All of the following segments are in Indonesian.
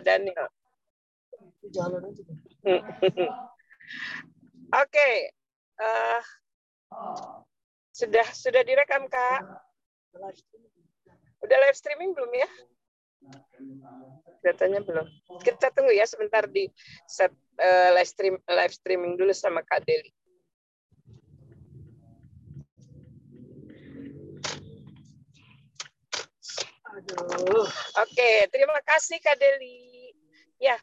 Daniel. Oke, uh, sudah sudah direkam Kak. Udah live streaming belum ya? Datanya belum. Kita tunggu ya sebentar di set uh, live stream live streaming dulu sama Kak Deli. Aduh. Oke, terima kasih Kak Deli. Ya,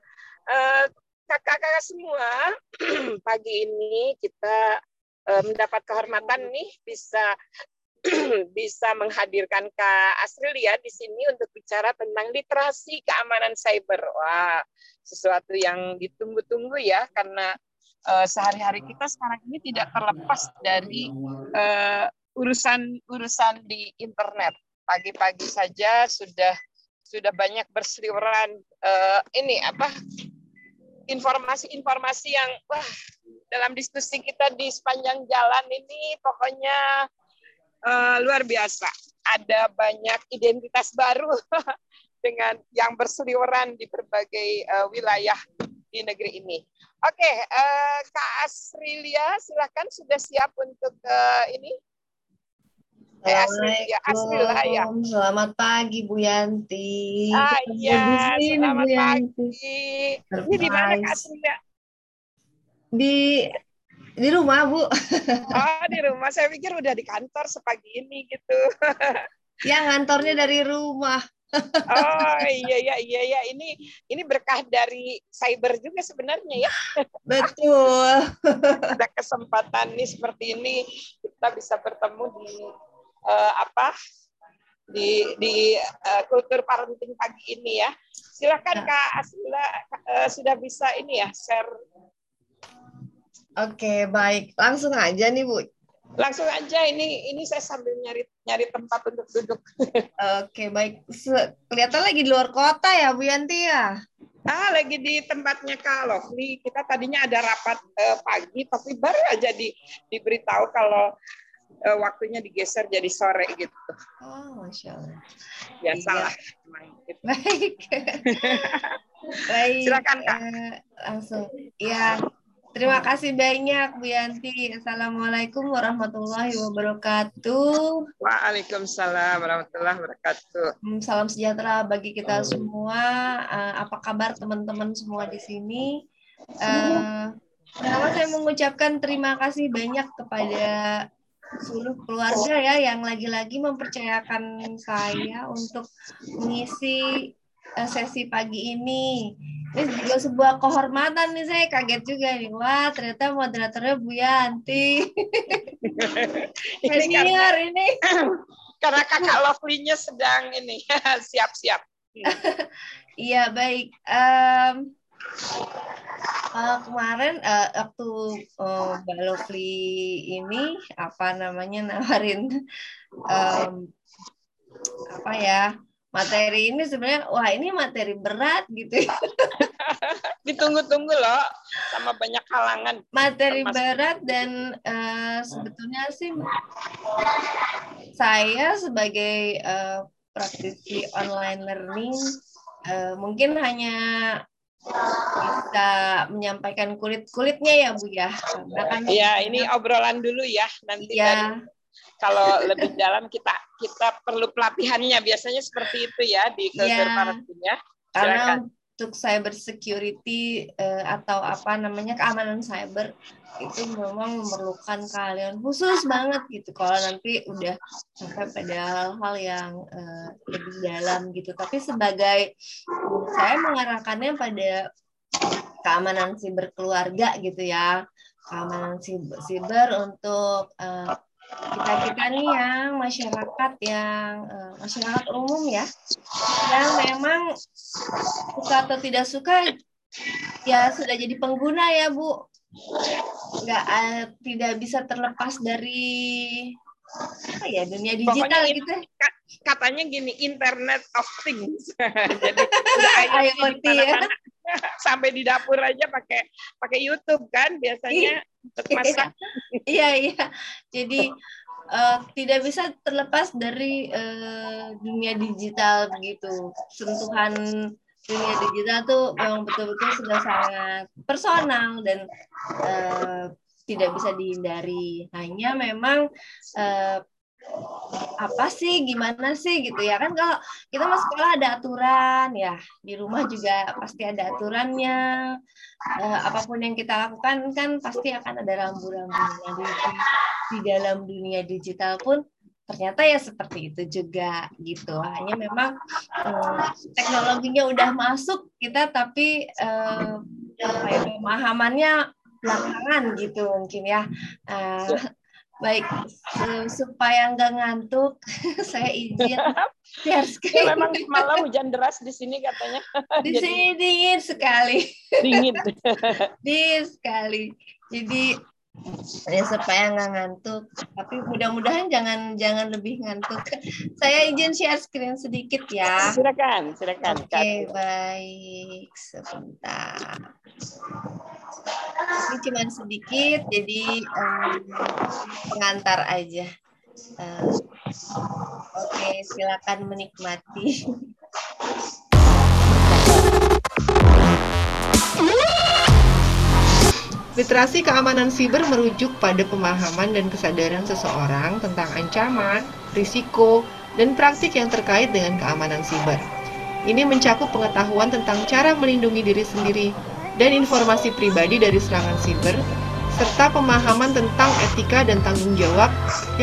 uh, kakak-kakak semua, pagi ini kita uh, mendapat kehormatan nih bisa bisa menghadirkan Kak Asril ya di sini untuk bicara tentang literasi keamanan cyber. Wah, sesuatu yang ditunggu-tunggu ya karena uh, sehari-hari kita sekarang ini tidak terlepas dari urusan-urusan uh, di internet. Pagi-pagi saja sudah sudah banyak berseliweran uh, ini apa informasi-informasi yang wah dalam diskusi kita di sepanjang jalan ini pokoknya uh, luar biasa. Ada banyak identitas baru dengan yang berseliweran di berbagai uh, wilayah di negeri ini. Oke, okay, uh, Kak Asrilia, silakan sudah siap untuk uh, ini? Assalamualaikum. Selamat pagi Bu Yanti. Ah iya, selamat Bu pagi. Ini di mana Kak Asrilia? Di di rumah, Bu. Oh, di rumah. Saya pikir udah di kantor sepagi ini gitu. ya, ngantornya dari rumah. oh iya iya iya iya ini ini berkah dari cyber juga sebenarnya ya. Betul. Ada kesempatan nih seperti ini kita bisa bertemu di uh, apa di di uh, kultur parenting pagi ini ya. Silakan Kak Asila uh, sudah bisa ini ya share Oke, baik. Langsung aja nih, Bu. Langsung aja ini ini saya sambil nyari nyari tempat untuk duduk. Oke, baik. Kelihatan lagi di luar kota ya, Bu Yanti ya? Ah, lagi di tempatnya kalau Lovely. Kita tadinya ada rapat eh, pagi, tapi baru aja di diberitahu kalau eh, waktunya digeser jadi sore gitu. Oh, masya Allah. Ya iya. salah. Gitu. Baik. baik. Silakan kak. Eh, langsung. Ya, Terima kasih banyak Bu Yanti. Assalamualaikum warahmatullahi wabarakatuh. Waalaikumsalam warahmatullahi wabarakatuh. Hmm, salam sejahtera bagi kita semua. Uh, apa kabar teman-teman semua di sini? Uh, pertama saya mengucapkan terima kasih banyak kepada seluruh keluarga ya yang lagi-lagi mempercayakan saya untuk mengisi uh, sesi pagi ini. Ini juga sebuah kehormatan nih saya kaget juga nih. Wah ternyata moderatornya Bu Yanti. Senior ini. Karena kakak Lovely-nya sedang ini siap-siap. Iya baik. Um, uh, kemarin uh, waktu uh, Mbak Lovely ini apa namanya nawarin um, apa ya materi ini sebenarnya wah ini materi berat gitu ditunggu-tunggu loh sama banyak halangan materi termasuk. berat dan uh, sebetulnya sih saya sebagai uh, praktisi online learning uh, mungkin hanya bisa menyampaikan kulit-kulitnya ya Bu ya. Karena kan ya, ini obrolan dulu ya nanti ya. dari kalau lebih dalam kita kita perlu pelatihannya biasanya seperti itu ya di culture ya, parenting ya. Karena untuk cyber security uh, atau apa namanya keamanan cyber itu memang memerlukan kalian khusus banget gitu. Kalau nanti udah sampai pada hal-hal yang uh, lebih dalam gitu. Tapi sebagai saya mengarahkannya pada keamanan siber keluarga gitu ya. Keamanan siber, siber untuk uh, kita kita nih yang masyarakat yang uh, masyarakat umum ya yang memang suka atau tidak suka ya sudah jadi pengguna ya bu. Nggak uh, tidak bisa terlepas dari apa ya dunia digital Pokoknya gitu katanya gini internet of things jadi udah IoT ya sampai di dapur aja pakai pakai YouTube kan biasanya masak. Iya iya. Jadi uh, tidak bisa terlepas dari uh, dunia digital begitu. Sentuhan dunia digital tuh memang betul-betul sudah sangat personal dan uh, tidak bisa dihindari. Hanya memang uh, apa sih? Gimana sih? Gitu ya kan kalau kita masuk sekolah ada aturan ya. Di rumah juga pasti ada aturannya. Uh, apa pun yang kita lakukan kan pasti akan ada rambu-rambunya di, di dalam dunia digital pun ternyata ya seperti itu juga gitu. Hanya memang um, teknologinya udah masuk kita tapi um, apa ya pemahamannya belakangan gitu mungkin ya. Uh, baik supaya nggak ngantuk saya izin. Share ya, memang malam hujan deras di sini katanya. Di sini dingin sekali. Dingin. Dingin sekali. Jadi ya supaya nggak ngantuk. Tapi mudah-mudahan jangan jangan lebih ngantuk. Saya izin share screen sedikit ya. Silakan silakan. Oke okay, baik. Sebentar. Ini cuma sedikit jadi um, pengantar aja. Uh, oke okay, silakan menikmati Literasi keamanan siber merujuk pada pemahaman dan kesadaran seseorang tentang ancaman, risiko, dan praktik yang terkait dengan keamanan siber. Ini mencakup pengetahuan tentang cara melindungi diri sendiri dan informasi pribadi dari serangan siber, serta pemahaman tentang etika dan tanggung jawab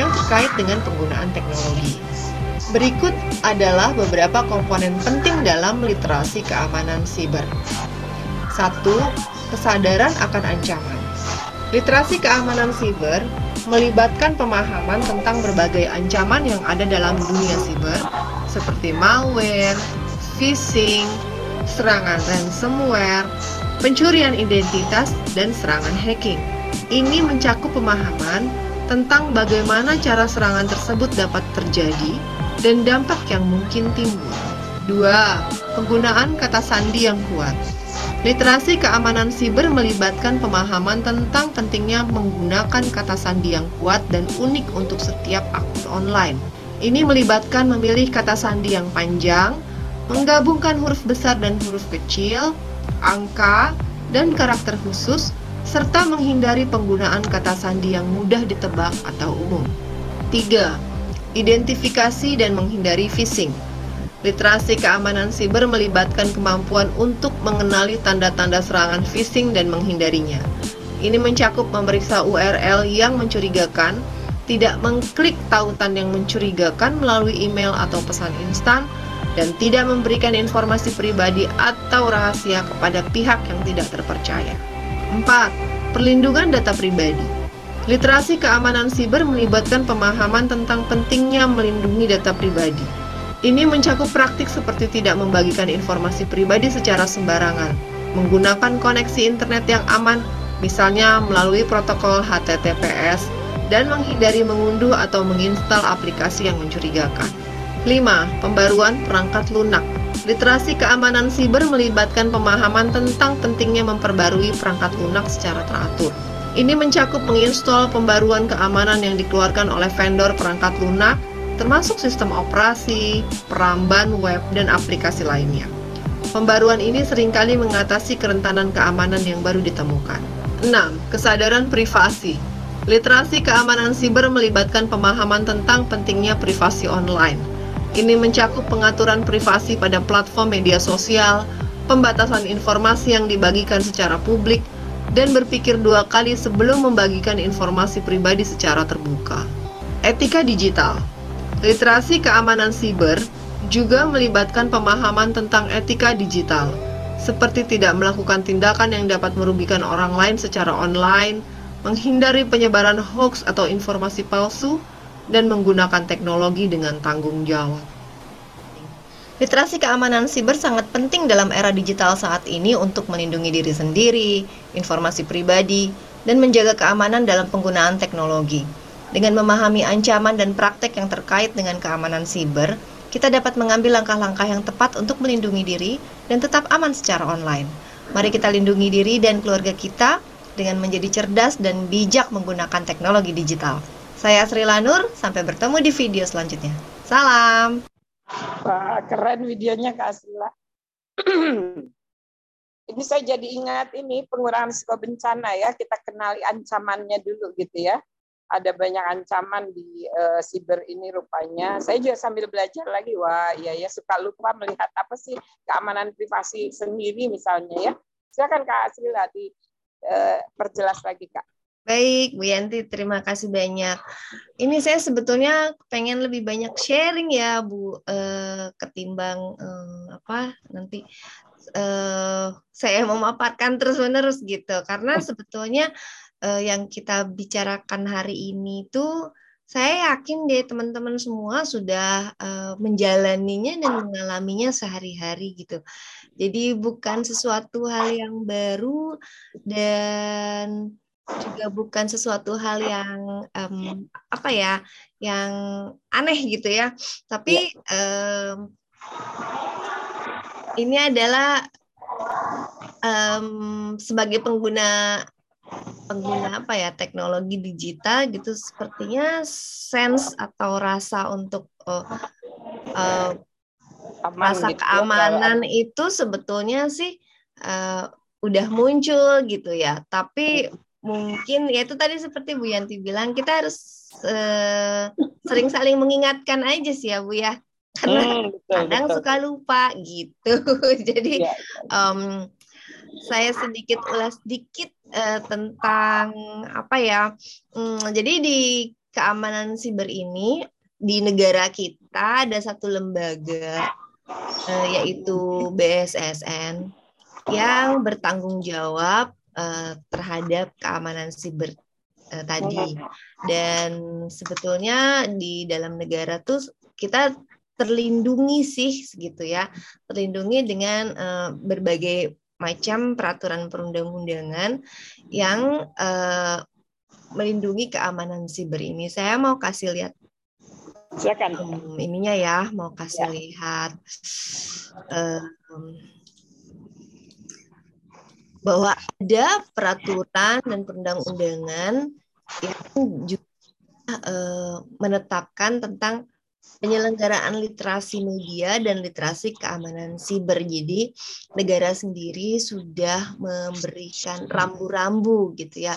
yang terkait dengan penggunaan teknologi. Berikut adalah beberapa komponen penting dalam literasi keamanan siber. 1 kesadaran akan ancaman. Literasi keamanan siber melibatkan pemahaman tentang berbagai ancaman yang ada dalam dunia siber, seperti malware, phishing, serangan ransomware, pencurian identitas, dan serangan hacking. Ini mencakup pemahaman tentang bagaimana cara serangan tersebut dapat terjadi dan dampak yang mungkin timbul. 2. Penggunaan kata sandi yang kuat. Literasi keamanan siber melibatkan pemahaman tentang pentingnya menggunakan kata sandi yang kuat dan unik untuk setiap akun online. Ini melibatkan memilih kata sandi yang panjang, menggabungkan huruf besar dan huruf kecil, angka, dan karakter khusus, serta menghindari penggunaan kata sandi yang mudah ditebak atau umum. 3. Identifikasi dan menghindari phishing. Literasi keamanan siber melibatkan kemampuan untuk mengenali tanda-tanda serangan phishing dan menghindarinya. Ini mencakup memeriksa URL yang mencurigakan, tidak mengklik tautan yang mencurigakan melalui email atau pesan instan, dan tidak memberikan informasi pribadi atau rahasia kepada pihak yang tidak terpercaya. 4. Perlindungan data pribadi. Literasi keamanan siber melibatkan pemahaman tentang pentingnya melindungi data pribadi ini mencakup praktik seperti tidak membagikan informasi pribadi secara sembarangan, menggunakan koneksi internet yang aman, misalnya melalui protokol HTTPS, dan menghindari mengunduh atau menginstal aplikasi yang mencurigakan. 5. Pembaruan perangkat lunak. Literasi keamanan siber melibatkan pemahaman tentang pentingnya memperbarui perangkat lunak secara teratur. Ini mencakup menginstal pembaruan keamanan yang dikeluarkan oleh vendor perangkat lunak termasuk sistem operasi, peramban web, dan aplikasi lainnya. Pembaruan ini sering kali mengatasi kerentanan keamanan yang baru ditemukan. 6. Kesadaran privasi. Literasi keamanan siber melibatkan pemahaman tentang pentingnya privasi online. Ini mencakup pengaturan privasi pada platform media sosial, pembatasan informasi yang dibagikan secara publik, dan berpikir dua kali sebelum membagikan informasi pribadi secara terbuka. Etika digital Literasi keamanan siber juga melibatkan pemahaman tentang etika digital, seperti tidak melakukan tindakan yang dapat merugikan orang lain secara online, menghindari penyebaran hoax atau informasi palsu, dan menggunakan teknologi dengan tanggung jawab. Literasi keamanan siber sangat penting dalam era digital saat ini untuk melindungi diri sendiri, informasi pribadi, dan menjaga keamanan dalam penggunaan teknologi. Dengan memahami ancaman dan praktek yang terkait dengan keamanan siber, kita dapat mengambil langkah-langkah yang tepat untuk melindungi diri dan tetap aman secara online. Mari kita lindungi diri dan keluarga kita dengan menjadi cerdas dan bijak menggunakan teknologi digital. Saya Sri Lanur, sampai bertemu di video selanjutnya. Salam. Wah, keren videonya Kak Asila. ini saya jadi ingat ini pengurangan risiko bencana ya kita kenali ancamannya dulu gitu ya ada banyak ancaman di uh, siber ini rupanya. Saya juga sambil belajar lagi, wah iya ya suka lupa melihat apa sih keamanan privasi sendiri misalnya ya. Silakan Kak Asrila di uh, perjelas lagi Kak. Baik, Bu Yanti, terima kasih banyak. Ini saya sebetulnya pengen lebih banyak sharing ya, Bu, uh, ketimbang uh, apa nanti uh, saya memaparkan terus-menerus gitu. Karena sebetulnya uh, yang kita bicarakan hari ini tuh saya yakin deh teman-teman semua sudah uh, menjalaninya dan mengalaminya sehari-hari gitu. Jadi bukan sesuatu hal yang baru dan juga bukan sesuatu hal yang um, apa ya, yang aneh gitu ya. Tapi um, ini adalah um, sebagai pengguna pengguna apa ya teknologi digital gitu sepertinya sense atau rasa untuk uh, uh, Aman, rasa gitu, ya, keamanan ya, itu sebetulnya sih uh, udah muncul gitu ya tapi mungkin ya itu tadi seperti Bu Yanti bilang kita harus uh, sering saling mengingatkan aja sih ya Bu ya karena hmm, betul, kadang betul. suka lupa gitu jadi ya. um, saya sedikit ulas sedikit uh, tentang apa ya. Hmm, jadi di keamanan siber ini di negara kita ada satu lembaga uh, yaitu BSSN yang bertanggung jawab uh, terhadap keamanan siber uh, tadi. Dan sebetulnya di dalam negara tuh kita terlindungi sih gitu ya, terlindungi dengan uh, berbagai macam peraturan perundang-undangan yang uh, melindungi keamanan siber ini. Saya mau kasih lihat silakan um, ininya ya, mau kasih ya. lihat um, bahwa ada peraturan dan perundang-undangan yang juga uh, menetapkan tentang penyelenggaraan literasi media dan literasi keamanan siber. Jadi negara sendiri sudah memberikan rambu-rambu gitu ya,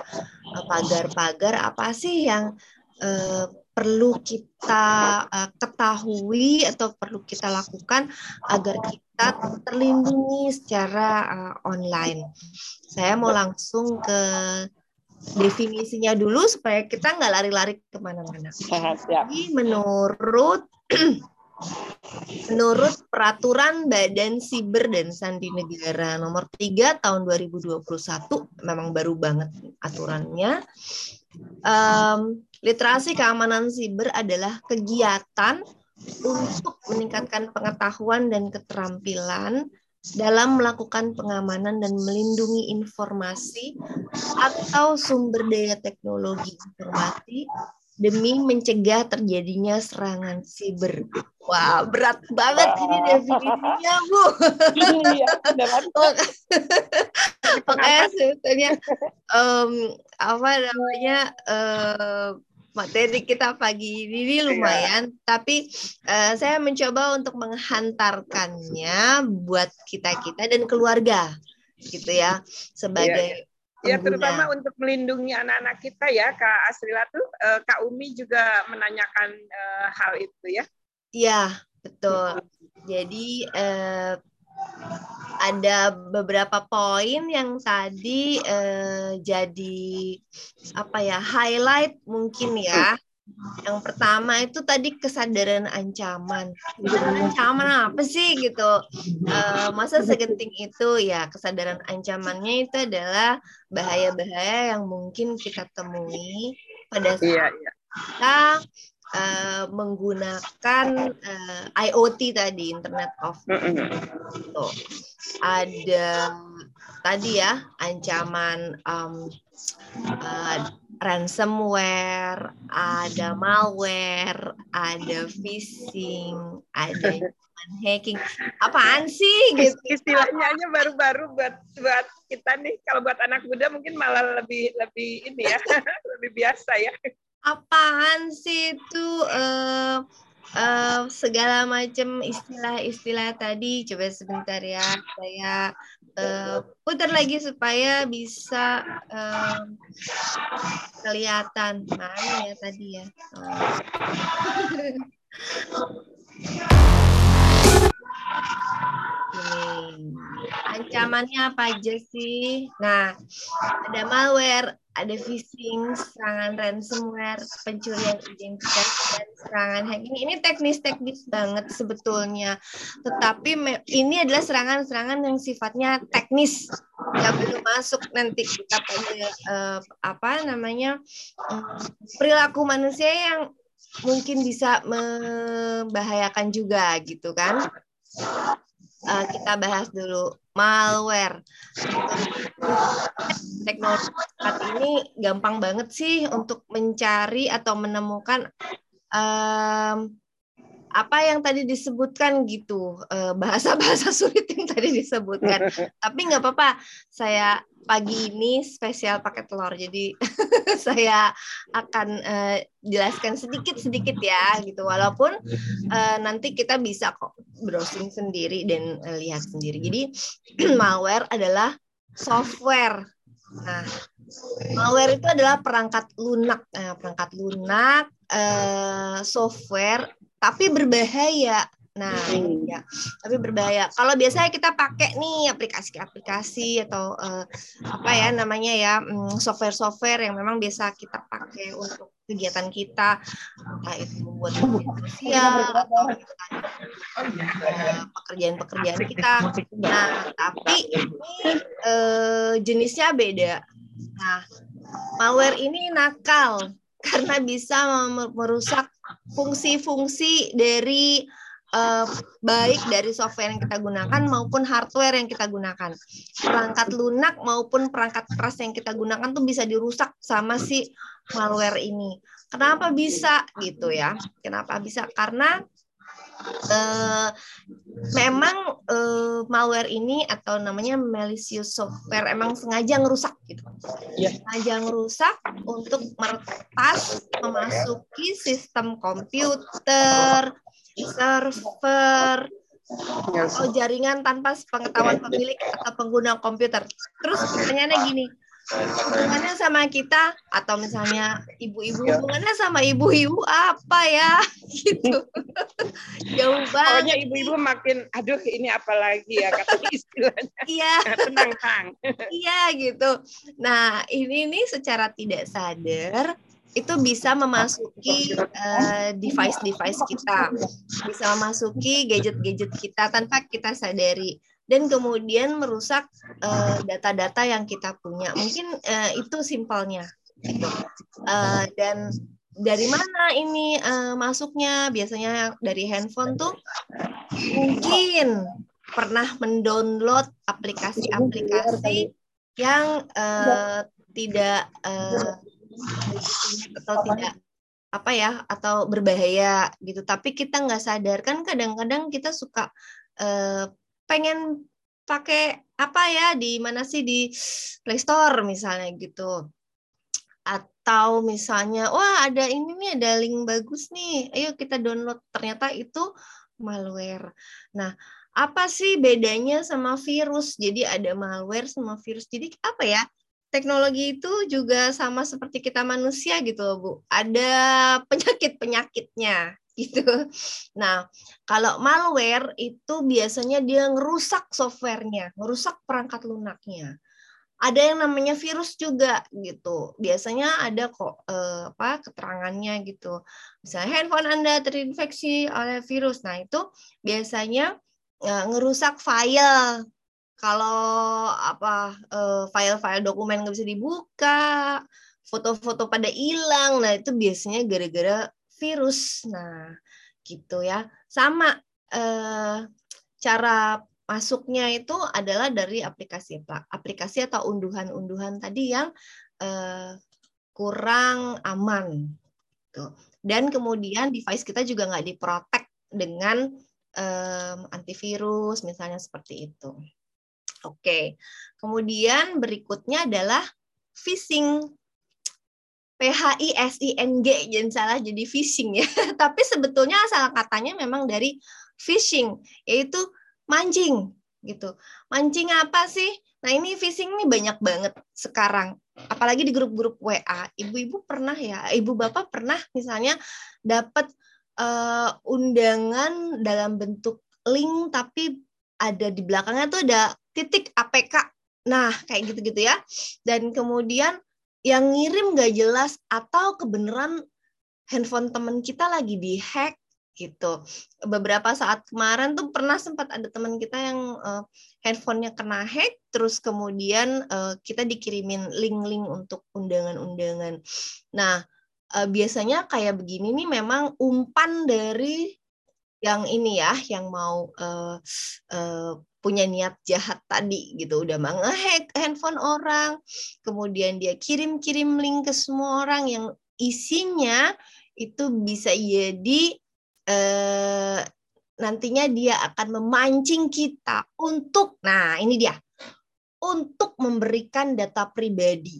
pagar-pagar apa sih yang uh, perlu kita uh, ketahui atau perlu kita lakukan agar kita terlindungi secara uh, online. Saya mau langsung ke definisinya dulu supaya kita nggak lari-lari ke mana-mana. Jadi menurut menurut peraturan Badan Siber dan Sandi Negara nomor 3 tahun 2021 memang baru banget aturannya. Um, literasi keamanan siber adalah kegiatan untuk meningkatkan pengetahuan dan keterampilan dalam melakukan pengamanan dan melindungi informasi atau sumber daya teknologi informasi demi mencegah terjadinya serangan siber. Wah, berat banget ini definisinya, Bu. Iya, Makanya sebetulnya um, apa namanya uh, materi kita pagi ini iya. lumayan, ya. tapi uh, saya mencoba untuk menghantarkannya buat kita kita dan keluarga, gitu ya, sebagai ya, ya. ya terutama untuk melindungi anak-anak kita ya, Kak Asrila tuh, uh, Kak Umi juga menanyakan uh, hal itu ya. Iya, betul. Jadi ada beberapa poin yang tadi eh, jadi apa ya highlight mungkin ya. Yang pertama itu tadi kesadaran ancaman. Kesadaran ancaman apa sih gitu? Uh, masa segenting itu ya kesadaran ancamannya itu adalah bahaya-bahaya yang mungkin kita temui pada saat iya, iya. kita uh, menggunakan uh, IoT tadi Internet of gitu. Ada tadi ya ancaman um, uh, ransomware, ada malware, ada phishing, ada hacking. Apaan sih gitu? Istilahnya aja baru-baru buat buat kita nih. Kalau buat anak muda mungkin malah lebih lebih ini ya, lebih biasa ya apaan sih itu uh, uh, segala macam istilah-istilah tadi coba sebentar ya saya uh, putar lagi supaya bisa uh, kelihatan mana ya tadi ya oh. Ini ancamannya apa aja sih? Nah, ada malware, ada phishing, serangan ransomware, pencurian identitas, dan serangan hacking. Ini teknis-teknis banget sebetulnya. Tetapi ini adalah serangan-serangan yang sifatnya teknis. Ya belum masuk nanti kita pada uh, apa namanya um, perilaku manusia yang mungkin bisa membahayakan juga gitu kan uh, kita bahas dulu malware. Teknologi saat ini gampang banget sih untuk mencari atau menemukan um, apa yang tadi disebutkan gitu eh, bahasa-bahasa sulit yang tadi disebutkan. Tapi nggak apa-apa, saya pagi ini spesial pakai telur. Jadi saya akan uh, jelaskan sedikit-sedikit ya gitu. Walaupun uh, nanti kita bisa kok browsing sendiri dan uh, lihat sendiri. Jadi malware adalah software. Nah, malware itu adalah perangkat lunak, uh, perangkat lunak uh, software tapi berbahaya Nah, ya, tapi berbahaya. Kalau biasanya kita pakai nih aplikasi-aplikasi atau uh, apa ya namanya ya mm, software-software yang memang biasa kita pakai untuk kegiatan kita, entah itu buat sosial atau pekerjaan-pekerjaan kita. Nah, tapi ini uh, jenisnya beda. Nah, malware ini nakal karena bisa merusak fungsi-fungsi dari uh, baik dari software yang kita gunakan maupun hardware yang kita gunakan. Perangkat lunak maupun perangkat keras yang kita gunakan tuh bisa dirusak sama si malware ini. Kenapa bisa gitu ya? Kenapa bisa? Karena uh, memang uh, malware ini atau namanya malicious software emang sengaja ngerusak gitu. Yeah. Sengaja ngerusak untuk meretas memasuki sistem komputer, server atau jaringan tanpa pengetahuan pemilik atau pengguna komputer. Terus pertanyaannya gini, hubungannya sama kita atau misalnya ibu-ibu hubungannya sama ibu-ibu apa ya? Gitu. Jauh banget. pokoknya ibu-ibu makin aduh ini apa lagi ya? kata istilahnya. Iya. Tenang kang. Iya gitu. Nah ini nih secara tidak sadar itu bisa memasuki uh, device-device kita, bisa memasuki gadget-gadget kita tanpa kita sadari, dan kemudian merusak eh, data-data uh, yang kita punya. Mungkin uh, itu simpelnya. Uh, dan dari mana ini uh, masuknya? Biasanya dari handphone tuh mungkin pernah mendownload aplikasi-aplikasi yang uh, tidak uh, atau tidak apa ya atau berbahaya gitu tapi kita nggak sadar kan kadang-kadang kita suka uh, pengen pakai apa ya di mana sih di Play Store misalnya gitu. Atau misalnya wah ada ini nih ada link bagus nih. Ayo kita download. Ternyata itu malware. Nah apa sih bedanya sama virus? Jadi ada malware sama virus. Jadi apa ya teknologi itu juga sama seperti kita manusia gitu loh Bu. Ada penyakit-penyakitnya gitu. Nah, kalau malware itu biasanya dia ngerusak softwarenya, ngerusak perangkat lunaknya. Ada yang namanya virus juga gitu. Biasanya ada kok eh, apa keterangannya gitu. Misalnya handphone Anda terinfeksi oleh virus. Nah, itu biasanya eh, ngerusak file kalau apa eh, file-file dokumen nggak bisa dibuka, foto-foto pada hilang, nah itu biasanya gara-gara virus. Nah, gitu ya. Sama eh, cara masuknya itu adalah dari aplikasi aplikasi atau unduhan-unduhan tadi yang eh, kurang aman. Gitu. Dan kemudian device kita juga nggak diprotek dengan um, antivirus, misalnya seperti itu. Oke, kemudian berikutnya adalah phishing. P H I S I N G jangan salah jadi phishing ya. Tapi sebetulnya asal katanya memang dari phishing yaitu mancing gitu. Mancing apa sih? Nah ini phishing ini banyak banget sekarang. Apalagi di grup-grup WA. Ibu-ibu pernah ya, ibu bapak pernah misalnya dapat uh, undangan dalam bentuk link tapi ada di belakangnya tuh ada titik APK. Nah, kayak gitu-gitu ya. Dan kemudian yang ngirim nggak jelas atau kebenaran handphone teman kita lagi dihack gitu. Beberapa saat kemarin tuh pernah sempat ada teman kita yang uh, handphonenya kena hack, terus kemudian uh, kita dikirimin link-link untuk undangan-undangan. Nah, uh, biasanya kayak begini nih memang umpan dari yang ini ya, yang mau uh, uh, punya niat jahat tadi gitu, udah mau ngehack handphone orang, kemudian dia kirim-kirim link ke semua orang yang isinya itu bisa jadi eh, nantinya dia akan memancing kita untuk, nah ini dia, untuk memberikan data pribadi.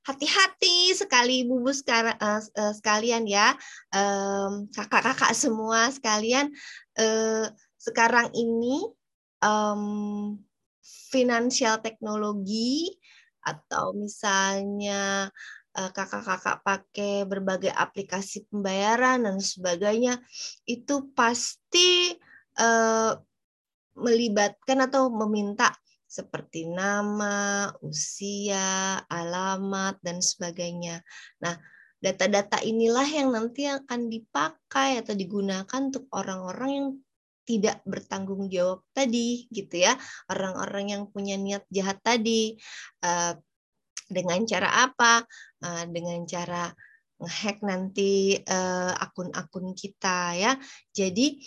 Hati-hati sekali ibu ibu uh, sekalian ya. Kakak-kakak semua sekalian. Uh, sekarang ini um, finansial teknologi atau misalnya kakak-kakak pakai berbagai aplikasi pembayaran dan sebagainya itu pasti uh, melibatkan atau meminta seperti nama, usia, alamat, dan sebagainya. Nah, data-data inilah yang nanti akan dipakai atau digunakan untuk orang-orang yang tidak bertanggung jawab tadi, gitu ya. Orang-orang yang punya niat jahat tadi. Eh, dengan cara apa? Eh, dengan cara ngehack nanti eh, akun-akun kita ya. Jadi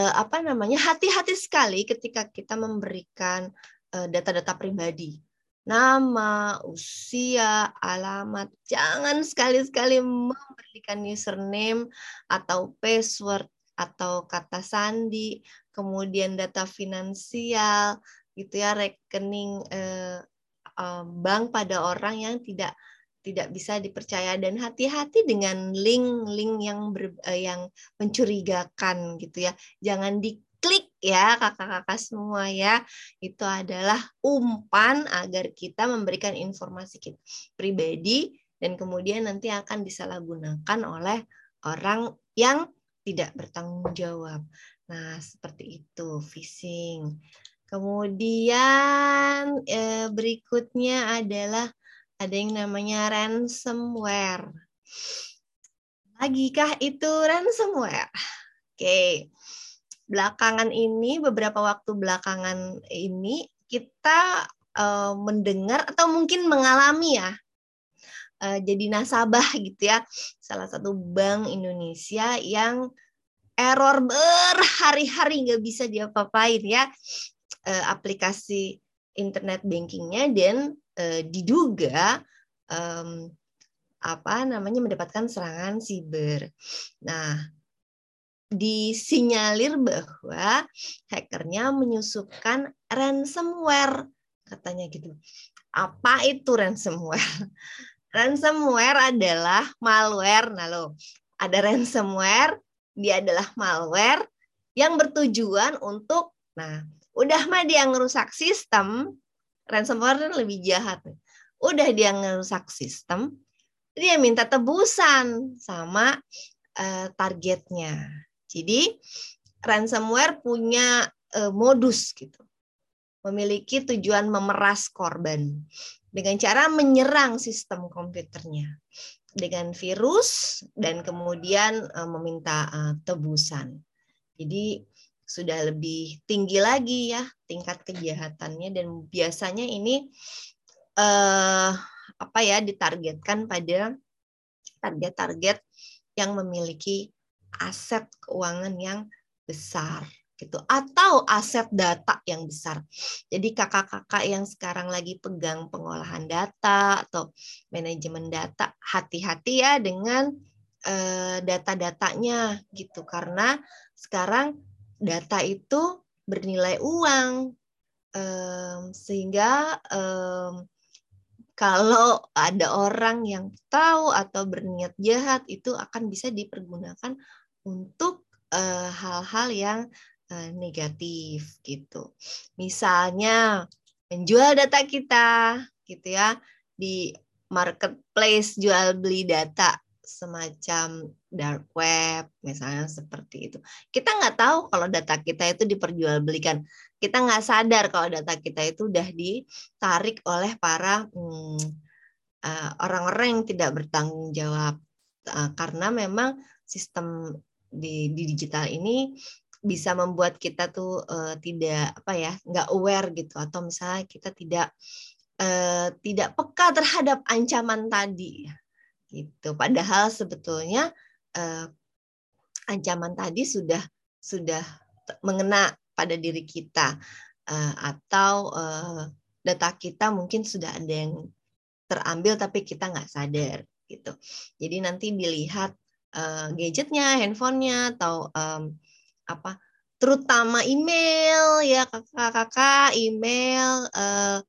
apa namanya hati-hati sekali ketika kita memberikan data-data pribadi nama, usia, alamat. Jangan sekali-sekali memberikan username atau password atau kata sandi, kemudian data finansial, gitu ya, rekening eh, eh bank pada orang yang tidak tidak bisa dipercaya dan hati-hati dengan link-link yang ber, eh, yang mencurigakan gitu ya. Jangan diklik ya kakak-kakak semua ya. Itu adalah umpan agar kita memberikan informasi kita pribadi dan kemudian nanti akan disalahgunakan oleh orang yang tidak bertanggung jawab. Nah, seperti itu phishing. Kemudian eh, berikutnya adalah ada yang namanya ransomware. Lagikah itu ransomware? Oke. Belakangan ini, beberapa waktu belakangan ini, kita uh, mendengar atau mungkin mengalami ya, uh, jadi nasabah gitu ya, salah satu bank Indonesia yang error berhari-hari nggak bisa diapa-apain ya, uh, aplikasi internet bankingnya dan eh, diduga um, apa namanya mendapatkan serangan siber. Nah, disinyalir bahwa hackernya menyusupkan ransomware katanya gitu. Apa itu ransomware? ransomware adalah malware. Nah, lo ada ransomware, dia adalah malware yang bertujuan untuk nah, udah mah dia ngerusak sistem, ransomware lebih jahat. Udah dia ngerusak sistem, dia minta tebusan sama uh, targetnya. Jadi ransomware punya uh, modus gitu. Memiliki tujuan memeras korban dengan cara menyerang sistem komputernya dengan virus dan kemudian uh, meminta uh, tebusan. Jadi sudah lebih tinggi lagi ya tingkat kejahatannya dan biasanya ini eh, apa ya ditargetkan pada target-target yang memiliki aset keuangan yang besar gitu atau aset data yang besar. Jadi kakak-kakak yang sekarang lagi pegang pengolahan data atau manajemen data, hati-hati ya dengan eh, data-datanya gitu karena sekarang data itu bernilai uang um, sehingga um, kalau ada orang yang tahu atau berniat jahat itu akan bisa dipergunakan untuk eh, hal-hal uh, yang uh, negatif gitu. Misalnya menjual data kita gitu ya di marketplace jual beli data semacam dark web misalnya seperti itu. Kita nggak tahu kalau data kita itu diperjualbelikan. Kita nggak sadar kalau data kita itu udah ditarik oleh para hmm, uh, orang-orang yang tidak bertanggung jawab. Uh, karena memang sistem di, di digital ini bisa membuat kita tuh uh, tidak apa ya nggak aware gitu. Atau misalnya kita tidak uh, tidak peka terhadap ancaman tadi. Gitu. Padahal sebetulnya uh, ancaman tadi sudah sudah mengena pada diri kita. Uh, atau uh, data kita mungkin sudah ada yang terambil tapi kita nggak sadar gitu. Jadi nanti dilihat uh, gadgetnya handphonenya atau um, apa terutama email ya kakak-kakak email uh,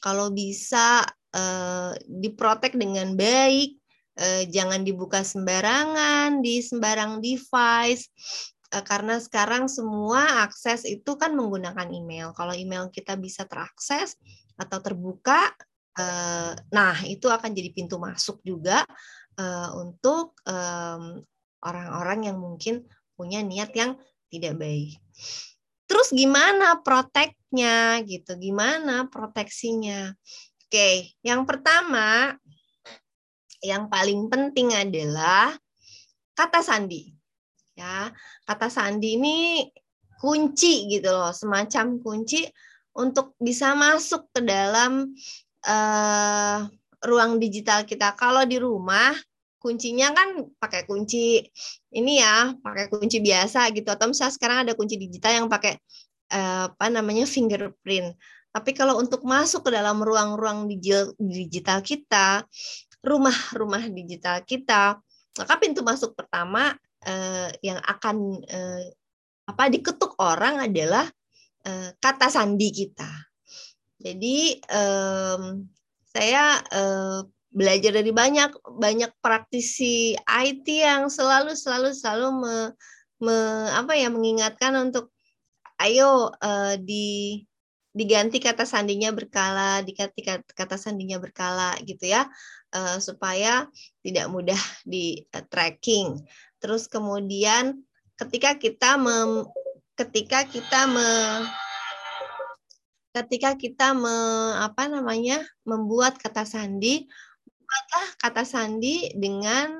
kalau bisa uh, diprotek dengan baik eh, jangan dibuka sembarangan di sembarang device karena sekarang semua akses itu kan menggunakan email. Kalau email kita bisa terakses atau terbuka, nah itu akan jadi pintu masuk juga eh, untuk orang-orang yang mungkin punya niat yang tidak baik. Terus gimana proteknya gitu? Gimana proteksinya? Oke, yang pertama yang paling penting adalah kata sandi. Ya, kata sandi ini kunci gitu loh, semacam kunci untuk bisa masuk ke dalam uh, ruang digital kita. Kalau di rumah kuncinya kan pakai kunci ini ya, pakai kunci biasa gitu atau misalnya sekarang ada kunci digital yang pakai uh, apa namanya fingerprint. Tapi kalau untuk masuk ke dalam ruang-ruang digital kita, rumah-rumah digital kita, maka pintu masuk pertama eh, yang akan eh, apa diketuk orang adalah eh, kata sandi kita. Jadi eh, saya eh, belajar dari banyak banyak praktisi IT yang selalu selalu selalu me, me, apa ya mengingatkan untuk ayo uh, di diganti kata sandinya berkala, diganti kata sandinya berkala gitu ya, uh, supaya tidak mudah di uh, tracking. Terus kemudian ketika kita mem, ketika kita me, ketika kita me, apa namanya membuat kata sandi, buatlah kata sandi dengan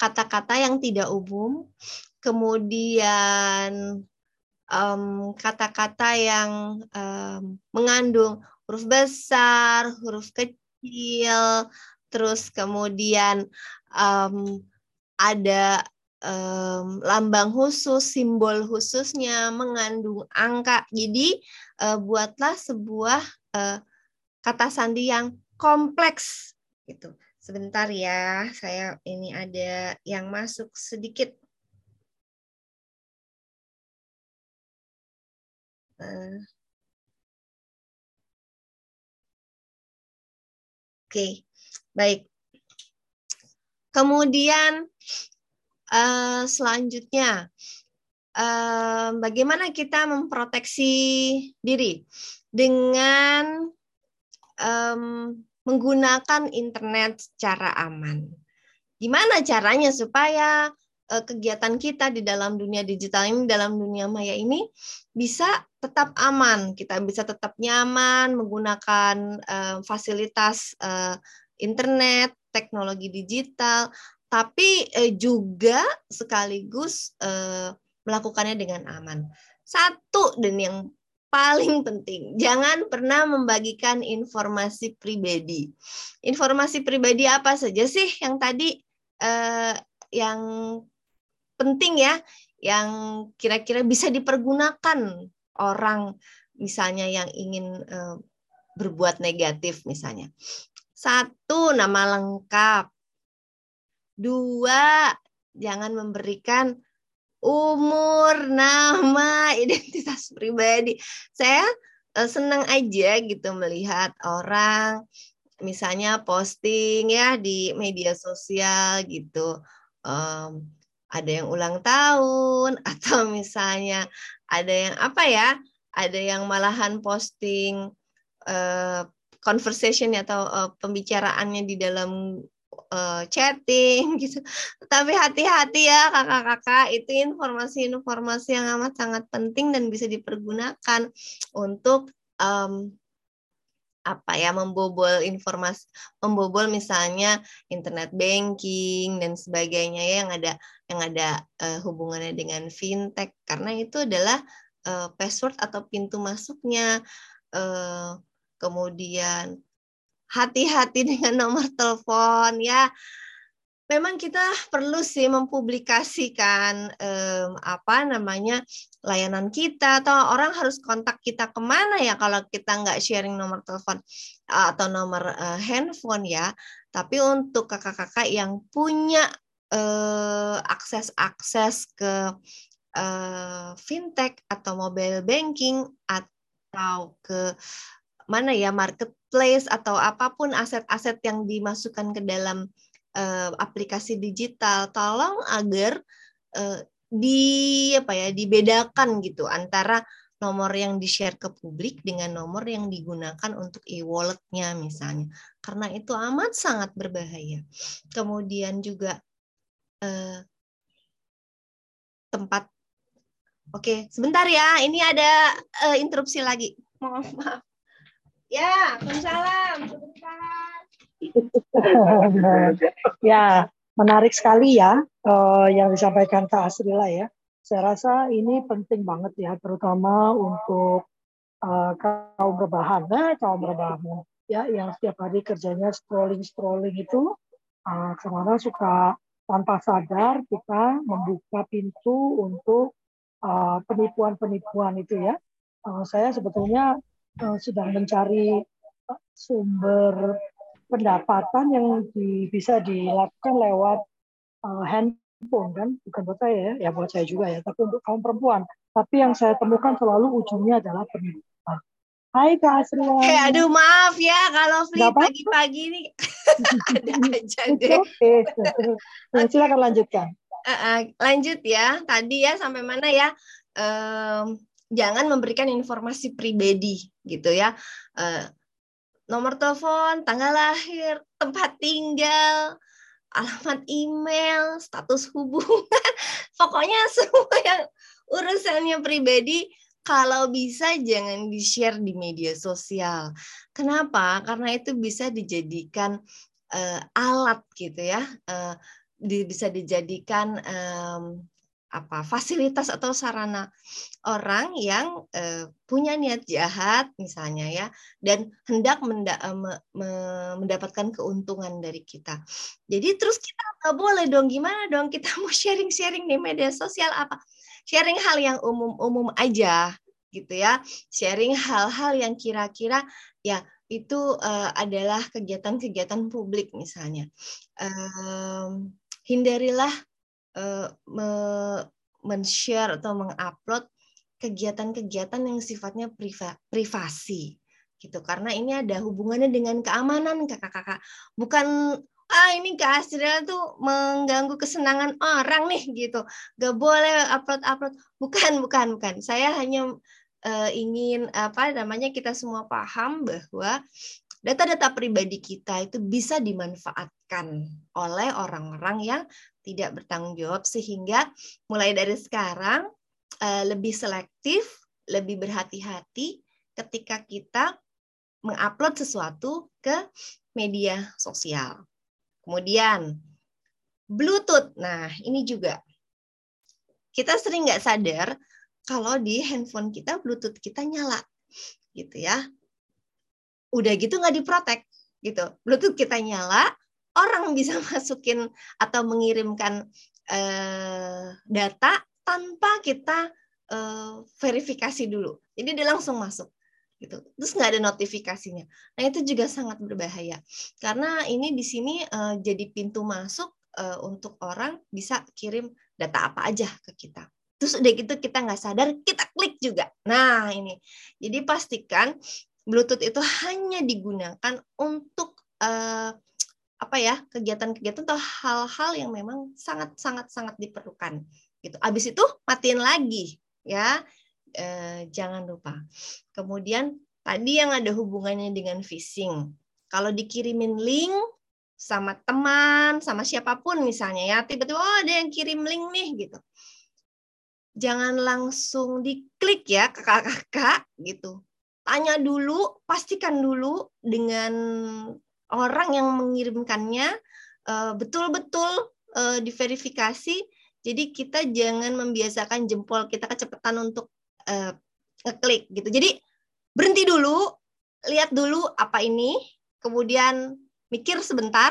kata-kata um, yang tidak umum, kemudian kata-kata um, yang um, mengandung huruf besar, huruf kecil, terus kemudian um, ada um, lambang khusus, simbol khususnya, mengandung angka. Jadi uh, buatlah sebuah uh, kata sandi yang kompleks gitu. Sebentar ya, saya ini ada yang masuk sedikit. Oke, okay. baik. Kemudian uh, selanjutnya, uh, bagaimana kita memproteksi diri dengan menggunakan internet secara aman. Gimana caranya supaya uh, kegiatan kita di dalam dunia digital ini, dalam dunia maya ini bisa tetap aman, kita bisa tetap nyaman menggunakan uh, fasilitas uh, internet, teknologi digital, tapi uh, juga sekaligus uh, melakukannya dengan aman. Satu dan yang paling penting, jangan pernah membagikan informasi pribadi. Informasi pribadi apa saja sih yang tadi uh, yang penting ya, yang kira-kira bisa dipergunakan orang misalnya yang ingin uh, berbuat negatif misalnya. Satu, nama lengkap. Dua, jangan memberikan umur, nama, identitas pribadi. Saya uh, senang aja gitu melihat orang misalnya posting ya di media sosial gitu um, ada yang ulang tahun atau misalnya ada yang apa ya ada yang malahan posting uh, conversation atau uh, pembicaraannya di dalam uh, chatting gitu. Tapi hati-hati ya kakak-kakak, itu informasi-informasi yang amat sangat penting dan bisa dipergunakan untuk um, apa ya membobol informasi membobol misalnya internet banking dan sebagainya ya yang ada yang ada uh, hubungannya dengan fintech. Karena itu adalah uh, password atau pintu masuknya. Uh, kemudian hati-hati dengan nomor telepon ya. Memang kita perlu sih mempublikasikan um, apa namanya layanan kita atau orang harus kontak kita ke mana ya kalau kita nggak sharing nomor telepon atau nomor uh, handphone ya. Tapi untuk kakak-kakak yang punya uh, akses-akses ke uh, fintech atau mobile banking atau ke mana ya marketplace atau apa pun aset-aset yang dimasukkan ke dalam uh, aplikasi digital tolong agar uh, di apa ya dibedakan gitu antara nomor yang di-share ke publik dengan nomor yang digunakan untuk e-walletnya misalnya. Karena itu amat sangat berbahaya. Kemudian juga uh, tempat. Oke sebentar ya ini ada uh, interupsi lagi. Maaf maaf ya salam ya, menarik sekali ya uh, yang disampaikan Kak Asrila ya. Saya rasa ini penting banget ya, terutama untuk uh, kaum rebahan, nah, kaum rebahan ya yang setiap hari kerjanya scrolling scrolling itu uh, ke mana suka tanpa sadar kita membuka pintu untuk penipuan-penipuan uh, itu ya. Uh, saya sebetulnya uh, sedang mencari sumber pendapatan yang di, bisa dilakukan lewat uh, handphone kan bukan buat saya ya, ya buat saya juga ya tapi untuk kaum perempuan tapi yang saya temukan selalu ujungnya adalah penipuan Hai Kak Asri Hey, aduh maaf ya kalau free pagi-pagi ini ada aja deh. Oke, okay. silakan lanjutkan. Uh, uh, lanjut ya, tadi ya sampai mana ya? Um, jangan memberikan informasi pribadi gitu ya. Uh, nomor telepon, tanggal lahir, tempat tinggal, alamat email, status hubungan, pokoknya semua yang urusannya pribadi kalau bisa jangan di-share di media sosial. Kenapa? Karena itu bisa dijadikan uh, alat gitu ya, uh, bisa dijadikan um, apa fasilitas atau sarana orang yang eh, punya niat jahat misalnya ya dan hendak menda eh, me me mendapatkan keuntungan dari kita. Jadi terus kita nggak boleh dong gimana dong kita mau sharing-sharing di media sosial apa? Sharing hal yang umum-umum aja gitu ya. Sharing hal-hal yang kira-kira ya itu uh, adalah kegiatan-kegiatan publik misalnya. Um, hindarilah uh, men-share atau mengupload kegiatan-kegiatan yang sifatnya priva privasi gitu. Karena ini ada hubungannya dengan keamanan kakak-kakak bukan ah ini Kak tuh mengganggu kesenangan orang nih gitu. Gak boleh upload-upload. Bukan bukan bukan. Saya hanya uh, ingin apa namanya kita semua paham bahwa data-data pribadi kita itu bisa dimanfaatkan oleh orang-orang yang tidak bertanggung jawab sehingga mulai dari sekarang eh, lebih selektif, lebih berhati-hati ketika kita mengupload sesuatu ke media sosial. Kemudian Bluetooth. Nah, ini juga kita sering nggak sadar kalau di handphone kita Bluetooth kita nyala, gitu ya. Udah gitu nggak diprotek, gitu. Bluetooth kita nyala, orang bisa masukin atau mengirimkan uh, data tanpa kita uh, verifikasi dulu. Jadi dia langsung masuk gitu. Terus nggak ada notifikasinya. Nah itu juga sangat berbahaya karena ini di sini uh, jadi pintu masuk uh, untuk orang bisa kirim data apa aja ke kita. terus udah gitu kita nggak sadar kita klik juga nah ini jadi pastikan Bluetooth itu hanya digunakan untuk uh, apa ya kegiatan-kegiatan atau hal-hal yang memang sangat sangat sangat diperlukan gitu. Abis itu matiin lagi ya. Eh, jangan lupa. Kemudian tadi yang ada hubungannya dengan phishing. Kalau dikirimin link sama teman sama siapa pun misalnya ya tiba-tiba oh ada yang kirim link nih gitu. Jangan langsung diklik ya kakak-kakak gitu. Tanya dulu, pastikan dulu dengan orang yang mengirimkannya eh, betul-betul uh, diverifikasi. Jadi kita jangan membiasakan jempol kita kecepatan untuk uh, ngeklik gitu. Jadi berhenti dulu, lihat dulu apa ini, kemudian mikir sebentar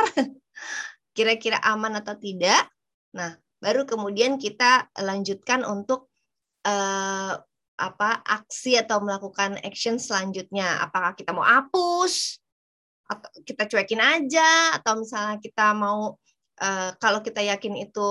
kira-kira aman atau tidak. Nah, baru kemudian kita lanjutkan untuk uh, apa aksi atau melakukan action selanjutnya. Apakah kita mau hapus atau kita cuekin aja atau misalnya kita mau uh, kalau kita yakin itu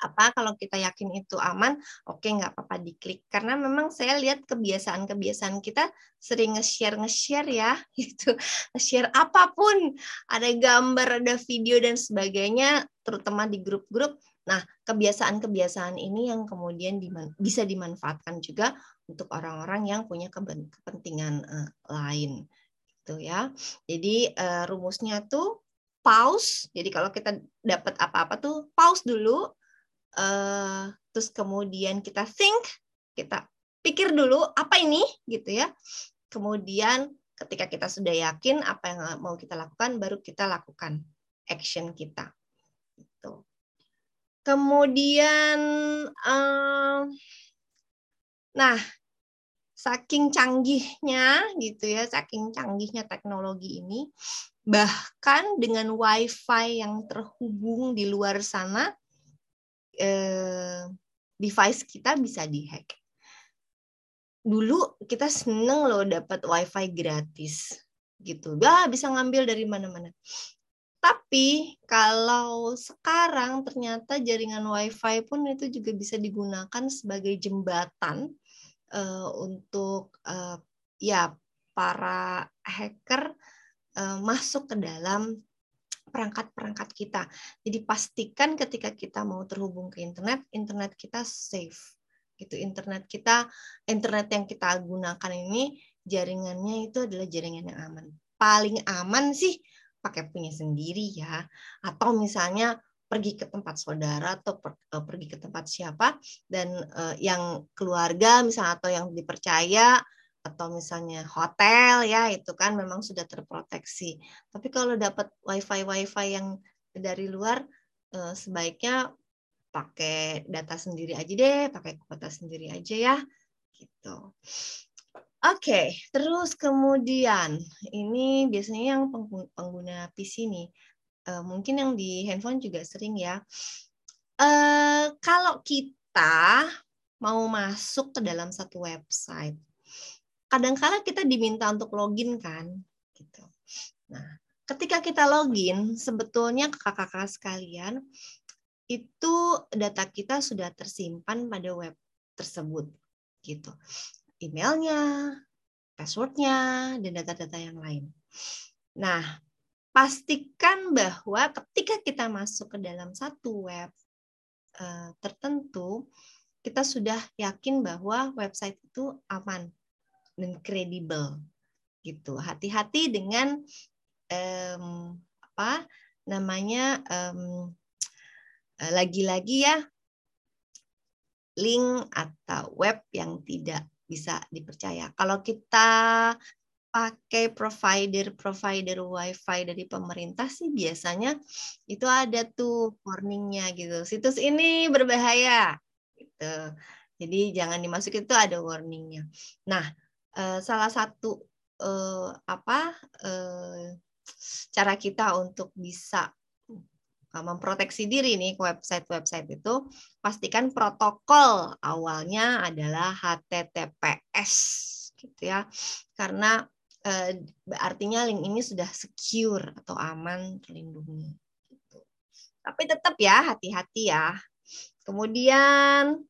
apa kalau kita yakin itu aman oke okay, nggak apa-apa diklik. Karena memang saya lihat kebiasaan-kebiasaan kita sering nge-share nge-share ya gitu. Nge-share apa pun ada gambar ada video dan sebagainya terutama di grup-grup. Nah kebiasaan-kebiasaan ini yang kemudian diman bisa dimanfaatkan juga untuk orang-orang yang punya kepentingan uh, lain gitu ya jadi uh, rumusnya tuh pause jadi kalau kita dapat apa-apa tuh pause dulu uh, terus kemudian kita think, kita pikir dulu apa ini gitu ya. Kemudian ketika kita sudah yakin apa yang mau kita lakukan, baru kita lakukan action kita. Gitu. Kemudian, uh, nah saking canggihnya gitu ya, saking canggihnya teknologi ini, bahkan dengan WiFi yang terhubung di luar sana, eh, device kita bisa dihack. Dulu kita seneng loh dapat wifi gratis gitu. Ya bisa ngambil dari mana-mana. Tapi kalau sekarang ternyata jaringan wifi pun itu juga bisa digunakan sebagai jembatan uh, untuk uh, ya para hacker uh, masuk ke dalam perangkat-perangkat kita. Jadi pastikan ketika kita mau terhubung ke internet, internet kita safe. Gitu internet kita, internet yang kita gunakan ini jaringannya itu adalah jaringan yang aman. Paling aman sih pakai punya sendiri ya. Atau misalnya pergi ke tempat saudara atau per, uh, pergi ke tempat siapa dan uh, yang keluarga misalnya atau yang dipercaya atau misalnya hotel ya itu kan memang sudah terproteksi. Tapi kalau dapat wifi wifi yang dari luar eh, sebaiknya pakai data sendiri aja deh, pakai kuota sendiri aja ya, gitu. Oke, okay, terus kemudian ini biasanya yang pengguna PC nih, uh, mungkin yang di handphone juga sering ya. Uh, kalau kita mau masuk ke dalam satu website, kadang-kala kita diminta untuk login kan gitu. Nah, ketika kita login sebetulnya kakak-kakak sekalian itu data kita sudah tersimpan pada web tersebut gitu. Emailnya, passwordnya, dan data-data yang lain. Nah, pastikan bahwa ketika kita masuk ke dalam satu web uh, tertentu, kita sudah yakin bahwa website itu aman dan kredibel gitu. Hati-hati dengan um, apa namanya um, lagi-lagi ya link atau web yang tidak bisa dipercaya. Kalau kita pakai provider-provider WiFi dari pemerintah sih biasanya itu ada tuh warningnya gitu. Situs ini berbahaya gitu. Jadi jangan dimasukin itu ada warningnya. Nah, Eh, salah satu uh, apa uh, cara kita untuk bisa memproteksi diri nih ke website-website itu pastikan protokol awalnya adalah HTTPS gitu ya karena eh, artinya link ini sudah secure atau aman terlindungi gitu. tapi tetap ya hati-hati ya kemudian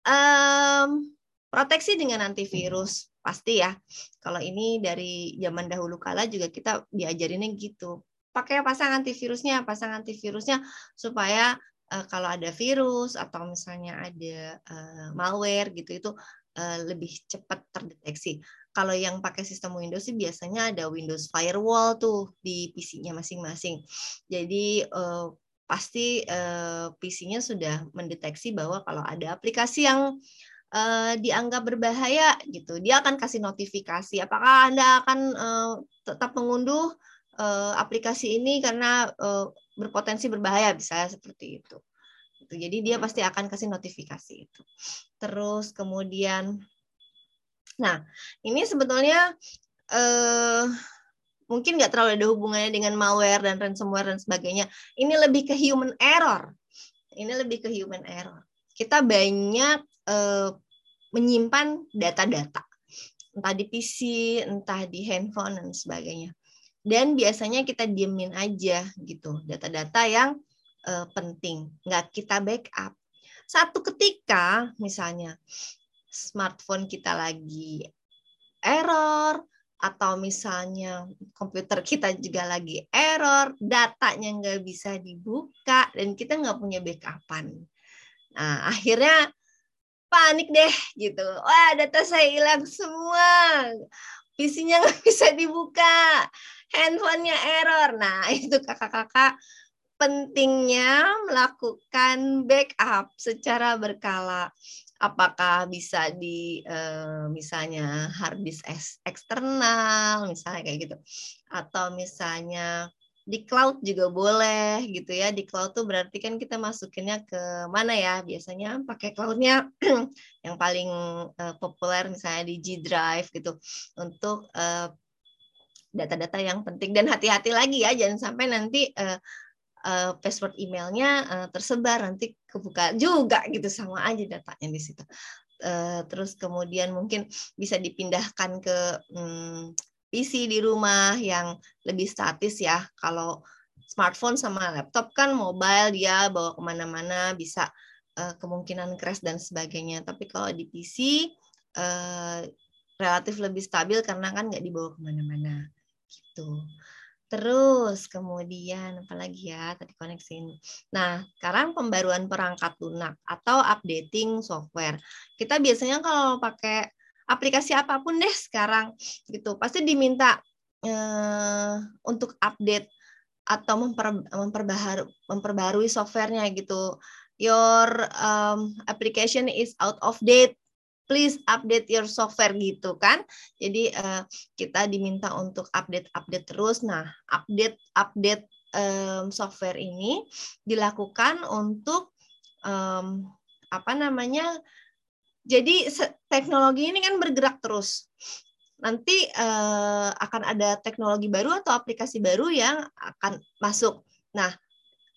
Um, proteksi dengan antivirus pasti ya. Kalau ini dari zaman dahulu kala juga kita diajarinnya gitu. Pakai pasang antivirusnya, pasang antivirusnya supaya uh, kalau ada virus atau misalnya ada uh, malware gitu itu uh, lebih cepat terdeteksi. Kalau yang pakai sistem Windows sih biasanya ada Windows Firewall tuh di PC-nya masing-masing. Jadi uh, pasti uh, PC-nya sudah mendeteksi bahwa kalau ada aplikasi yang uh, dianggap berbahaya gitu, dia akan kasih notifikasi. Apakah anda akan uh, tetap mengunduh uh, aplikasi ini karena uh, berpotensi berbahaya, bisa seperti itu. Gitu. Jadi dia pasti akan kasih notifikasi itu. Terus kemudian, nah ini sebetulnya uh, mungkin nggak terlalu ada hubungannya dengan malware dan ransomware dan sebagainya. Ini lebih ke human error. Ini lebih ke human error kita banyak uh, menyimpan data-data entah di PC, entah di handphone dan sebagainya. Dan biasanya kita diemin aja gitu data-data yang uh, penting, nggak kita backup. Satu ketika misalnya smartphone kita lagi error atau misalnya komputer kita juga lagi error, datanya nggak bisa dibuka dan kita nggak punya backupan. Nah, akhirnya panik deh gitu. Wah, data saya hilang semua. PC-nya nggak bisa dibuka. Handphonenya error. Nah, itu kakak-kakak pentingnya melakukan backup secara berkala. Apakah bisa di eh, misalnya hard disk eksternal, misalnya kayak gitu, atau misalnya di cloud juga boleh gitu ya. Di cloud tuh berarti kan kita masukinnya ke mana ya? Biasanya pakai cloudnya yang paling uh, populer misalnya di G Drive gitu untuk data data-data yang penting dan hati-hati lagi ya jangan sampai nanti uh, uh, password emailnya uh, tersebar nanti kebuka juga gitu sama aja datanya di situ. Uh, terus kemudian mungkin bisa dipindahkan ke um, PC di rumah yang lebih statis ya. Kalau smartphone sama laptop kan mobile dia bawa ke mana-mana bisa uh, kemungkinan crash dan sebagainya. Tapi kalau di PC uh, eh, relatif lebih stabil karena kan nggak dibawa ke mana-mana gitu. Terus kemudian apalagi ya tadi koneksi ini. Nah, sekarang pembaruan perangkat lunak atau updating software. Kita biasanya kalau pakai aplikasi apa pun deh sekarang gitu pasti diminta uh, untuk update atau memper, memperbaharui, memperbarui softwarenya gitu your um, application is out of date please update your software gitu kan jadi uh, kita diminta untuk update update terus nah update update um, software ini dilakukan untuk um, apa namanya jadi teknologi ini kan bergerak terus. Nanti uh, akan ada teknologi baru atau aplikasi baru yang akan masuk. Nah,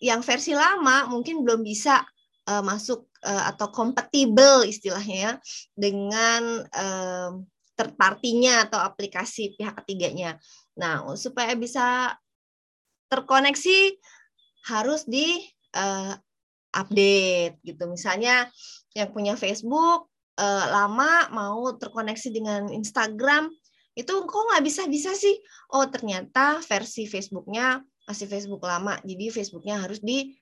yang versi lama mungkin belum bisa uh, masuk uh, atau kompatibel istilahnya ya dengan uh, third atau aplikasi pihak ketiganya. Nah, supaya bisa terkoneksi harus di uh, update gitu. Misalnya yang punya Facebook uh, lama mau terkoneksi dengan Instagram itu kok nggak bisa bisa sih oh ternyata versi Facebooknya masih Facebook lama jadi Facebooknya harus di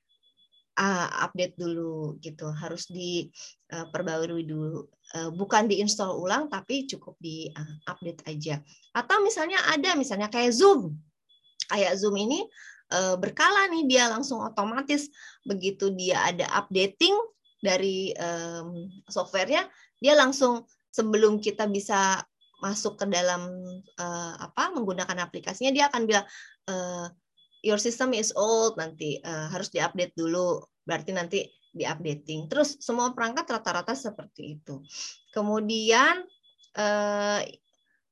uh, update dulu gitu. Harus diperbarui uh, dulu. Uh, bukan diinstal ulang tapi cukup di uh, update aja. Atau misalnya ada misalnya kayak Zoom. Kayak Zoom ini uh, berkala nih dia langsung otomatis begitu dia ada updating dari um, softwarenya dia langsung sebelum kita bisa masuk ke dalam uh, apa menggunakan aplikasinya dia akan bilang uh, your system is old nanti uh, harus diupdate dulu berarti nanti diupdating. Terus semua perangkat rata-rata seperti itu. Kemudian uh,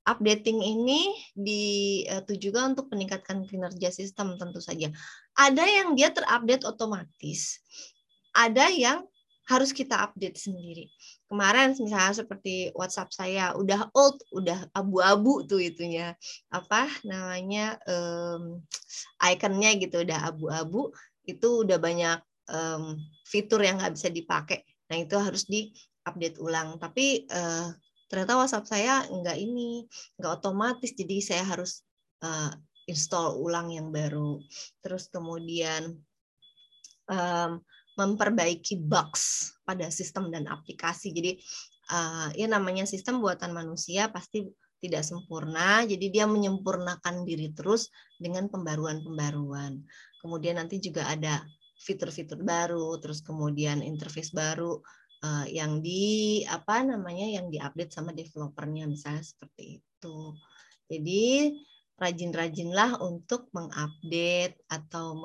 updating ini ditujukan untuk meningkatkan kinerja sistem tentu saja. Ada yang dia terupdate otomatis. Ada yang harus kita update sendiri. Kemarin misalnya seperti WhatsApp saya udah old, udah abu-abu tuh itunya. Apa namanya um, ikonnya gitu udah abu-abu, itu udah banyak um, fitur yang nggak bisa dipakai. Nah, itu harus di update ulang. Tapi uh, ternyata WhatsApp saya nggak ini, nggak otomatis, jadi saya harus uh, install ulang yang baru. Terus kemudian um, memperbaiki bugs pada sistem dan aplikasi. Jadi uh, ya namanya sistem buatan manusia pasti tidak sempurna, jadi dia menyempurnakan diri terus dengan pembaruan-pembaruan. Kemudian nanti juga ada fitur-fitur baru, terus kemudian interface baru uh, yang di apa namanya yang diupdate sama developernya misalnya seperti itu. Jadi rajin-rajinlah untuk mengupdate atau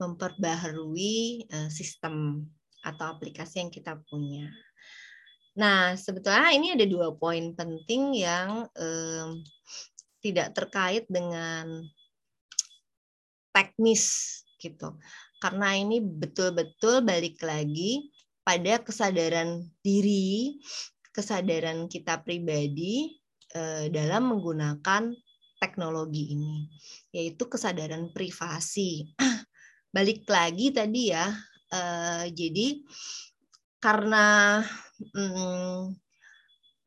memperbaharui uh, sistem atau aplikasi yang kita punya. Nah, sebetulnya ini ada dua poin penting yang um, tidak terkait dengan teknis gitu. Karena ini betul-betul balik lagi pada kesadaran diri, kesadaran kita pribadi uh, dalam menggunakan teknologi ini, yaitu kesadaran privasi. balik lagi tadi ya, uh, jadi karena hmm,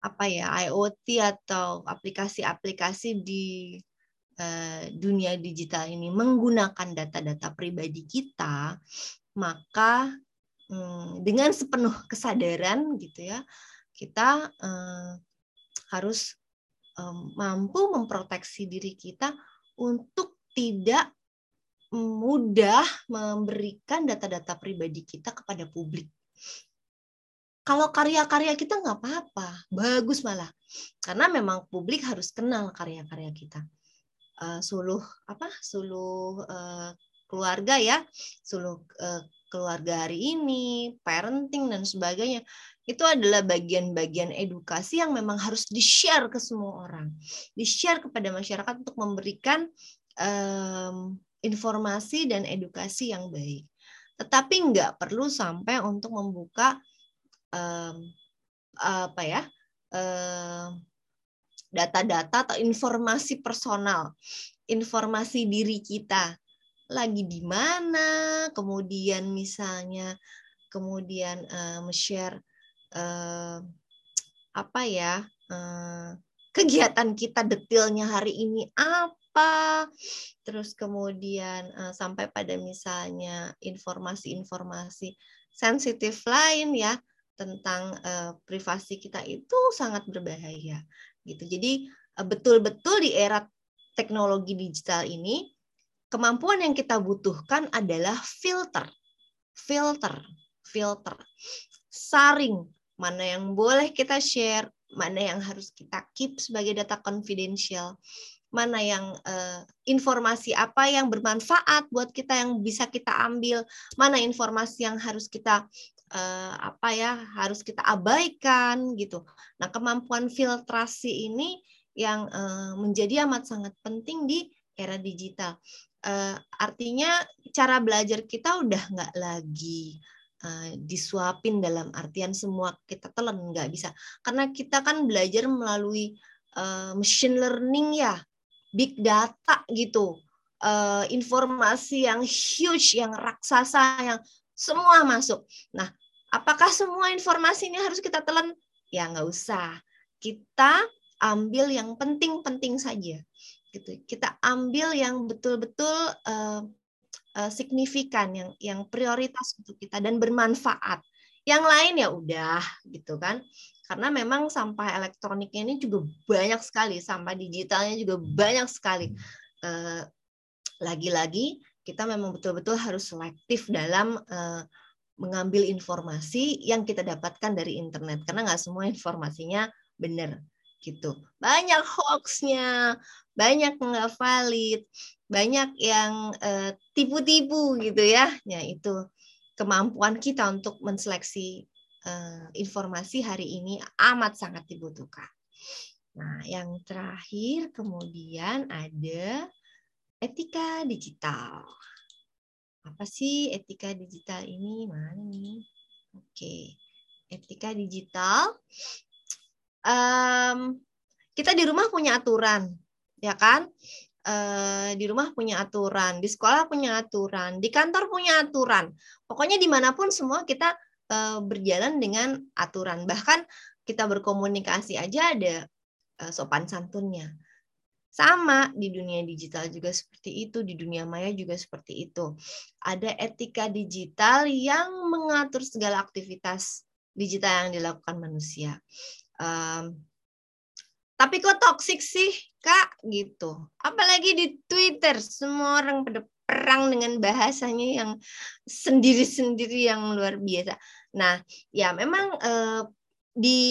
apa ya IoT atau aplikasi-aplikasi di uh, dunia digital ini menggunakan data-data pribadi kita, maka hmm, dengan sepenuh kesadaran gitu ya kita uh, harus mampu memproteksi diri kita untuk tidak mudah memberikan data-data pribadi kita kepada publik kalau karya-karya kita nggak apa-apa, bagus malah. Karena memang publik harus kenal karya-karya kita. Uh, suluh apa? Suluh uh, keluarga ya, suluh uh, keluarga hari ini, parenting dan sebagainya. Itu adalah bagian-bagian edukasi yang memang harus di-share ke semua orang. Di-share kepada masyarakat untuk memberikan um, informasi dan edukasi yang baik. Tetapi nggak perlu sampai untuk membuka um, apa ya data-data um, atau informasi personal, informasi diri kita lagi di mana, kemudian misalnya kemudian uh, share uh, apa ya uh, kegiatan kita detailnya hari ini apa, terus kemudian uh, sampai pada misalnya informasi-informasi sensitif lain ya tentang uh, privasi kita itu sangat berbahaya gitu. Jadi betul-betul di era teknologi digital ini kemampuan yang kita butuhkan adalah filter. Filter, filter. Saring mana yang boleh kita share, mana yang harus kita keep sebagai data confidential, mana yang uh, informasi apa yang bermanfaat buat kita yang bisa kita ambil, mana informasi yang harus kita uh, apa ya harus kita abaikan gitu. Nah kemampuan filtrasi ini yang uh, menjadi amat sangat penting di era digital. Uh, artinya cara belajar kita udah nggak lagi uh, disuapin dalam artian semua kita telan nggak bisa karena kita kan belajar melalui uh, machine learning ya big data gitu uh, informasi yang huge yang raksasa yang semua masuk nah Apakah semua informasi ini harus kita telan? Ya nggak usah. Kita ambil yang penting-penting saja. Gitu. Kita ambil yang betul-betul uh, uh, signifikan, yang yang prioritas untuk kita dan bermanfaat. Yang lain ya udah gitu kan. Karena memang sampah elektroniknya ini juga banyak sekali, sampah digitalnya juga banyak sekali. Uh, lagi-lagi kita memang betul-betul harus selektif dalam uh, mengambil informasi yang kita dapatkan dari internet karena nggak semua informasinya benar gitu banyak hoaxnya banyak nggak valid banyak yang eh, tipu-tipu gitu ya ya itu kemampuan kita untuk menseleksi uh, informasi hari ini amat sangat dibutuhkan nah yang terakhir kemudian ada etika digital apa sih etika digital ini? Mana nih? Oke, etika digital. Um, kita di rumah punya aturan, ya kan? Uh, di rumah punya aturan, di sekolah punya aturan, di kantor punya aturan. Pokoknya di mana pun semua kita uh, berjalan dengan aturan. Bahkan kita berkomunikasi aja ada uh, sopan santunnya. Sama di dunia digital juga seperti itu, di dunia maya juga seperti itu. Ada etika digital yang mengatur segala aktivitas digital yang dilakukan manusia. Tapi kok toksik sih, Kak? Gitu. Apalagi di Twitter, semua orang pada perang dengan bahasanya yang sendiri-sendiri yang luar biasa. Nah, ya memang eh, di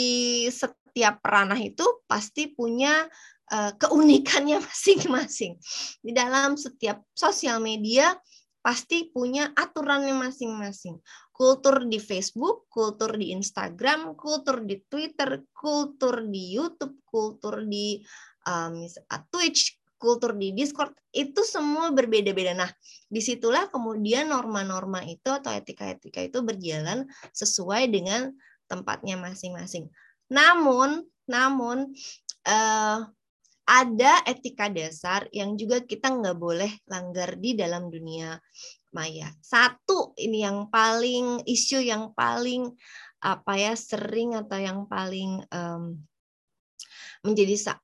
setiap ranah itu pasti punya eh, keunikannya masing-masing. Di dalam setiap sosial media pasti punya aturannya masing-masing. Kultur di Facebook, kultur di Instagram, kultur di Twitter, kultur di YouTube, kultur di um, Twitch, kultur di Discord itu semua berbeda-beda. Nah, di situlah kemudian norma-norma itu atau etika-etika itu berjalan sesuai dengan tempatnya masing-masing. Namun, namun uh, ada etika dasar yang juga kita nggak boleh langgar di dalam dunia maya. Satu ini yang paling isu yang paling apa ya sering atau yang paling um, menjadi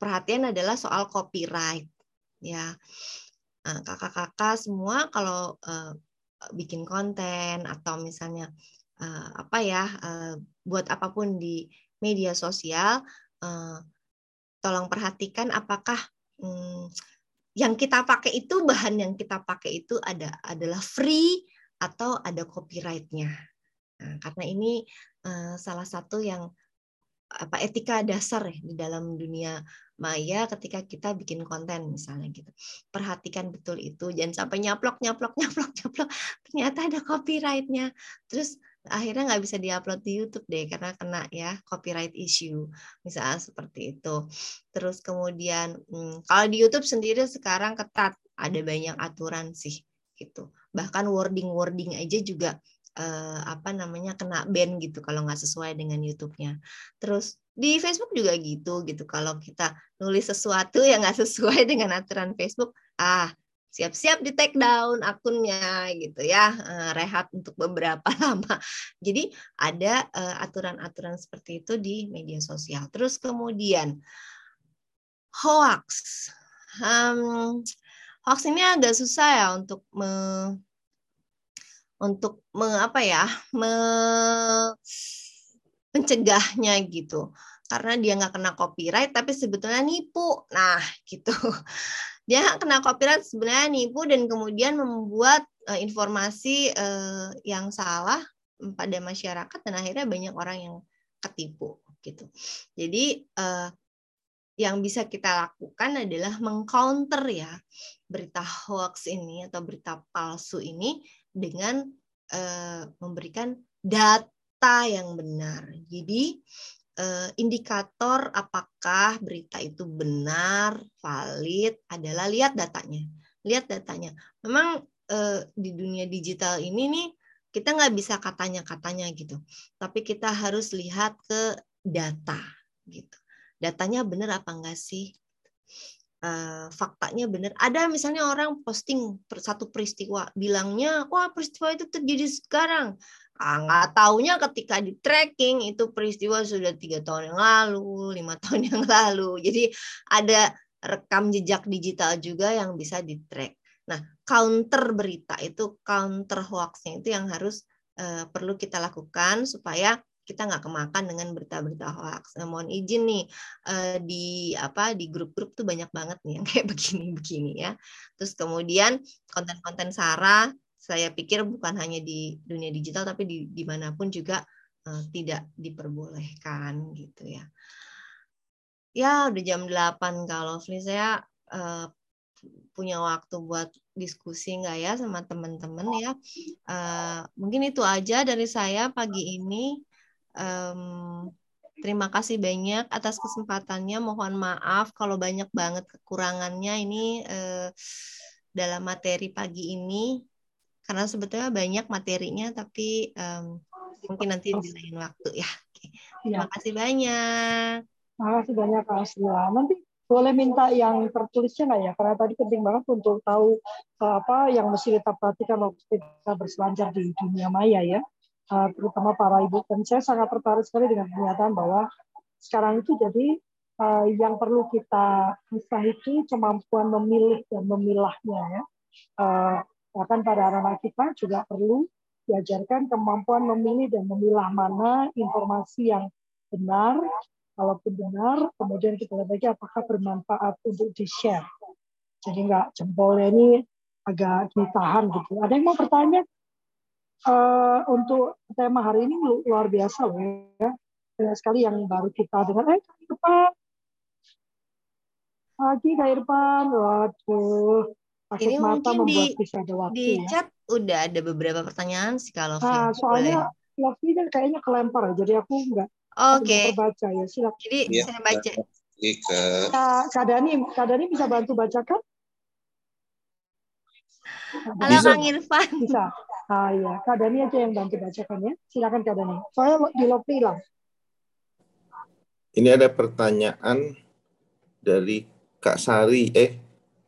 perhatian adalah soal copyright ya nah, kakak-kakak semua kalau uh, bikin konten atau misalnya uh, apa ya uh, buat apa pun di media sosial uh, tolong perhatikan apakah um, yang kita pakai itu bahan yang kita pakai itu ada adalah free atau ada copyrightnya nah, karena ini uh, salah satu yang apa etika dasar ya di dalam dunia maya ketika kita bikin konten misalnya gitu. Perhatikan betul itu, jangan sampai nyaplok nyaplok nyaplok nyaplok ternyata ada copyrightnya. Terus akhirnya nggak bisa diupload di YouTube deh karena kena ya copyright issue misalnya seperti itu. Terus kemudian hmm, kalau di YouTube sendiri sekarang ketat, ada banyak aturan sih gitu. Bahkan wording-wording aja juga eh, apa namanya kena ban gitu kalau nggak sesuai dengan YouTube-nya. Terus di Facebook juga gitu gitu kalau kita nulis sesuatu yang nggak sesuai dengan aturan Facebook ah siap-siap di take down akunnya gitu ya eh, rehat untuk beberapa lama. Jadi ada eh, aturan-aturan seperti itu di media sosial. Terus kemudian hoax. Um, hoax ini agak susah ya untuk me, untuk me, apa ya me, mencegahnya gitu. Karena dia nggak kena copyright tapi sebetulnya nipu. Nah gitu dia kena copyright sebenarnya nipu dan kemudian membuat uh, informasi uh, yang salah pada masyarakat dan akhirnya banyak orang yang ketipu gitu jadi uh, yang bisa kita lakukan adalah mengcounter ya berita hoax ini atau berita palsu ini dengan uh, memberikan data yang benar. Jadi eh, indikator apakah berita itu benar, valid adalah lihat datanya. Lihat datanya. Memang eh, di dunia digital ini nih kita nggak bisa katanya-katanya gitu. Tapi kita harus lihat ke data gitu. Datanya benar apa enggak sih? Uh, faktanya benar. Ada misalnya orang posting satu peristiwa, bilangnya, wah peristiwa itu terjadi sekarang. Ah, nggak taunya ketika di tracking itu peristiwa sudah tiga tahun yang lalu, lima tahun yang lalu. Jadi ada rekam jejak digital juga yang bisa di track. Nah, counter berita itu, counter hoaxnya itu yang harus uh, perlu kita lakukan supaya kita nggak kemakan dengan berita-berita hoax. Nah, mohon izin nih uh, di apa di grup-grup tuh banyak banget nih yang kayak begini-begini ya. Terus kemudian konten-konten sara saya pikir bukan hanya di dunia digital tapi di di mana pun juga uh, tidak diperbolehkan gitu ya. Ya udah jam 8 kalau saya uh, punya waktu buat diskusi nggak ya sama teman-teman ya. Uh, mungkin itu aja dari saya pagi ini. Um, terima kasih banyak atas kesempatannya. Mohon maaf kalau banyak banget kekurangannya ini uh, dalam materi pagi ini karena sebetulnya banyak materinya tapi um, mungkin nanti di lain waktu ya. Oke. Terima ya. kasih banyak. Terima kasih banyak Kak Aslia. Nanti boleh minta yang tertulisnya nggak ya? Karena tadi penting banget untuk tahu apa yang mesti kita perhatikan waktu kita berselancar di dunia maya ya. uh, terutama para ibu. Dan saya sangat tertarik sekali dengan pernyataan bahwa sekarang itu jadi uh, yang perlu kita bisa itu kemampuan memilih dan memilahnya ya. Bahkan pada anak-anak kita juga perlu diajarkan kemampuan memilih dan memilah mana informasi yang benar, kalaupun benar, kemudian kita lihat lagi apakah bermanfaat untuk di-share. Jadi nggak jempolnya ini agak ditahan gitu. Ada yang mau bertanya? Uh, untuk tema hari ini luar biasa loh ya. Banyak sekali yang baru kita dengar. Eh, Kak Irfan. Pagi Kak Irfan. Waduh. Ini mata mungkin di, bisa ada waktu di ya. chat udah ada beberapa pertanyaan sih kalau nah, soalnya Lofi kan kayaknya kelempar ya, jadi aku nggak Oke. Okay. baca ya, silakan. Jadi ya, saya baca. Ke... Kak Dani, Kak Dani bisa bantu bacakan? Halo bisa. Kang Irfan. Bisa. Ah iya, Kak Dani aja yang bantu bacakan ya. Silakan Kak Dani. Soalnya di Lofi hilang. Ini ada pertanyaan dari Kak Sari. Eh,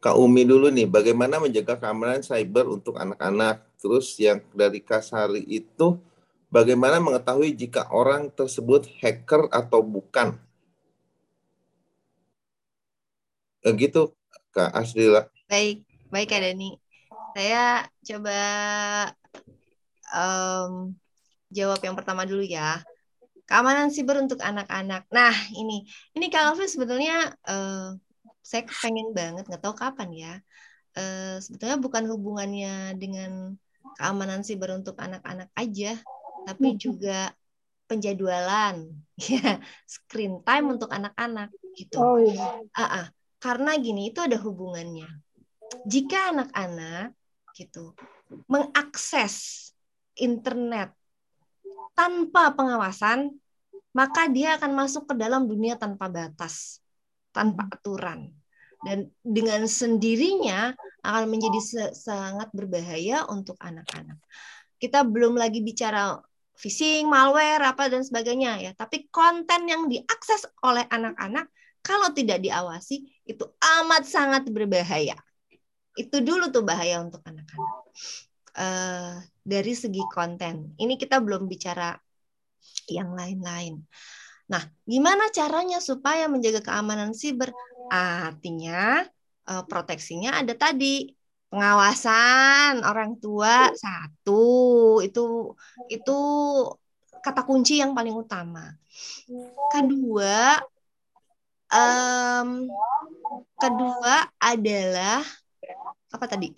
Kak Umi dulu nih, bagaimana menjaga keamanan cyber untuk anak-anak? Terus yang dari Kak Sari itu, bagaimana mengetahui jika orang tersebut hacker atau bukan? Eh, gitu, Kak Asrila. Baik, baik Kak Dani. Saya coba um, jawab yang pertama dulu ya. Keamanan siber untuk anak-anak. Nah, ini ini Kak Alvin sebetulnya uh, saya pengen banget nggak tahu kapan ya uh, sebetulnya bukan hubungannya dengan keamanan siber untuk anak-anak aja tapi juga penjadwalan ya screen time untuk anak-anak gitu oh, iya. uh -uh. karena gini itu ada hubungannya jika anak-anak gitu mengakses internet tanpa pengawasan maka dia akan masuk ke dalam dunia tanpa batas tanpa hmm. aturan dan dengan sendirinya akan menjadi sangat berbahaya untuk anak-anak. Kita belum lagi bicara phishing, malware, apa dan sebagainya ya, tapi konten yang diakses oleh anak-anak kalau tidak diawasi itu amat sangat berbahaya. Itu dulu tuh bahaya untuk anak-anak. Uh, dari segi konten, ini kita belum bicara yang lain-lain. Nah, gimana caranya supaya menjaga keamanan siber? Artinya uh, proteksinya ada tadi pengawasan orang tua satu itu itu kata kunci yang paling utama. Kedua um, kedua adalah apa tadi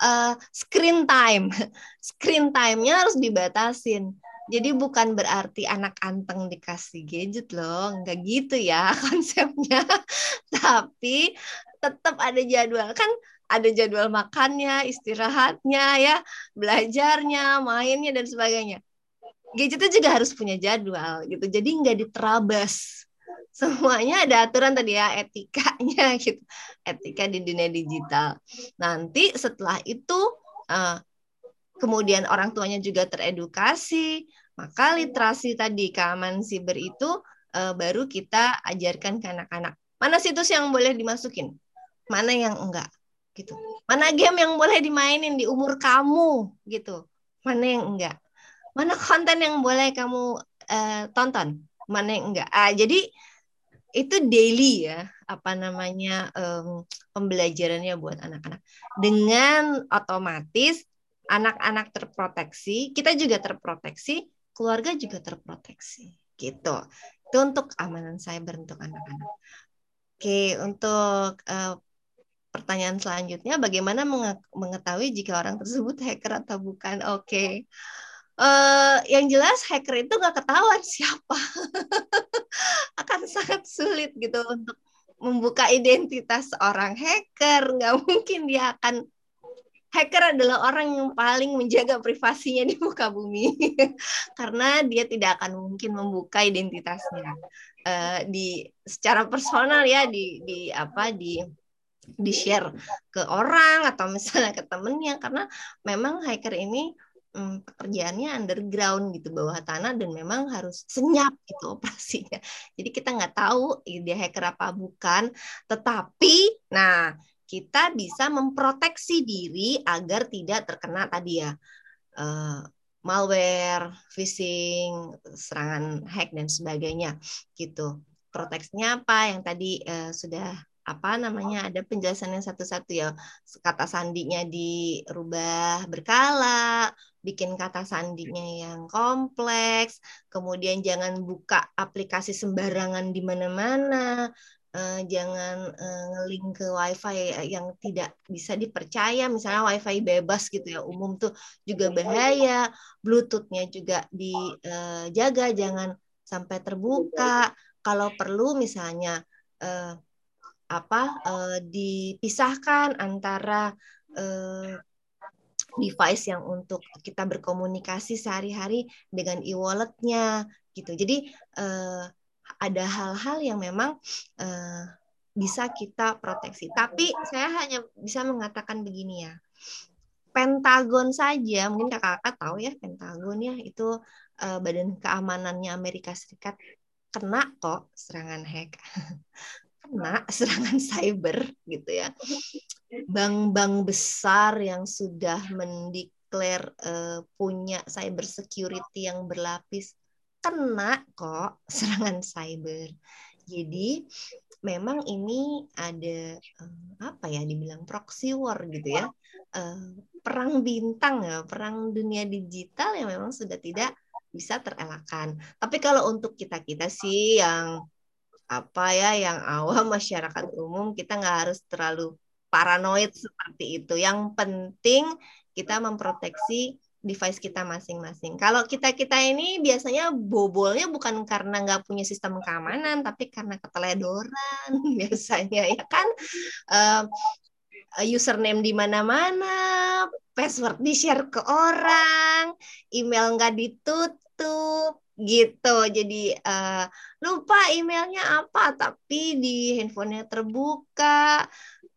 uh, screen time screen time-nya harus dibatasin jadi bukan berarti anak anteng dikasih gadget loh, nggak gitu ya konsepnya. Tapi tetap ada jadwal kan ada jadwal makannya, istirahatnya ya, belajarnya, mainnya dan sebagainya. Gadgetnya juga harus punya jadwal gitu. Jadi nggak diterabas. Semuanya ada aturan tadi ya, etikanya gitu. Etika di dunia digital. Nanti setelah itu uh, kemudian orang tuanya juga teredukasi, maka literasi tadi keamanan siber itu uh, baru kita ajarkan ke anak-anak. Mana situs yang boleh dimasukin? Mana yang enggak? Gitu. Mana game yang boleh dimainin di umur kamu gitu? Mana yang enggak? Mana konten yang boleh kamu uh, tonton? Mana yang enggak? Ah, jadi itu daily ya apa namanya um, pembelajarannya buat anak-anak dengan otomatis anak-anak terproteksi, kita juga terproteksi, keluarga juga terproteksi. Gitu. Itu untuk keamanan cyber untuk anak-anak. Oke, untuk uh, pertanyaan selanjutnya, bagaimana mengetahui jika orang tersebut hacker atau bukan? Oke. Uh, yang jelas hacker itu nggak ketahuan siapa akan sangat sulit gitu untuk membuka identitas orang hacker nggak mungkin dia akan hacker adalah orang yang paling menjaga privasinya di muka bumi. Karena dia tidak akan mungkin membuka identitasnya. Uh, di secara personal ya di di apa di di share ke orang atau misalnya ke temennya. Karena memang hacker ini hmm, pekerjaannya underground gitu bawah tanah dan memang harus senyap gitu operasinya. Jadi kita nggak tahu dia hacker apa bukan. Tetapi nah kita bisa memproteksi diri agar tidak terkena tadi ya uh, malware, phishing, serangan hack dan sebagainya gitu. Proteksinya apa yang tadi uh, sudah apa namanya ada penjelasan yang satu-satu ya kata sandinya dirubah berkala bikin kata sandinya yang kompleks kemudian jangan buka aplikasi sembarangan di mana-mana uh, jangan uh, ngelink ke wifi yang tidak bisa dipercaya misalnya wifi bebas gitu ya umum tuh juga bahaya bluetoothnya juga dijaga uh, jangan sampai terbuka kalau perlu misalnya uh, apa uh, dipisahkan antara uh, device yang untuk kita berkomunikasi sehari-hari dengan e-walletnya gitu. Jadi uh, ada hal-hal yang memang uh, bisa kita proteksi. Tapi saya hanya bisa mengatakan begini ya. Pentagon saja, mungkin kakak-kakak tahu ya Pentagon ya itu uh, badan keamanannya Amerika Serikat kena kok serangan hack. kena serangan cyber gitu ya. Bank-bank besar yang sudah mendeklar uh, punya cyber security yang berlapis kena kok serangan cyber. Jadi memang ini ada uh, apa ya dibilang proxy war gitu ya. Uh, perang bintang ya, perang dunia digital yang memang sudah tidak bisa terelakkan. Tapi kalau untuk kita-kita sih yang apa ya yang awam masyarakat umum kita nggak harus terlalu paranoid seperti itu. Yang penting kita memproteksi device kita masing-masing. Kalau kita kita ini biasanya bobolnya bukan karena nggak punya sistem keamanan, tapi karena keteledoran biasanya ya kan. Uh, username di mana-mana, password di share ke orang, email nggak ditutup, gitu jadi uh, lupa emailnya apa tapi di handphonenya terbuka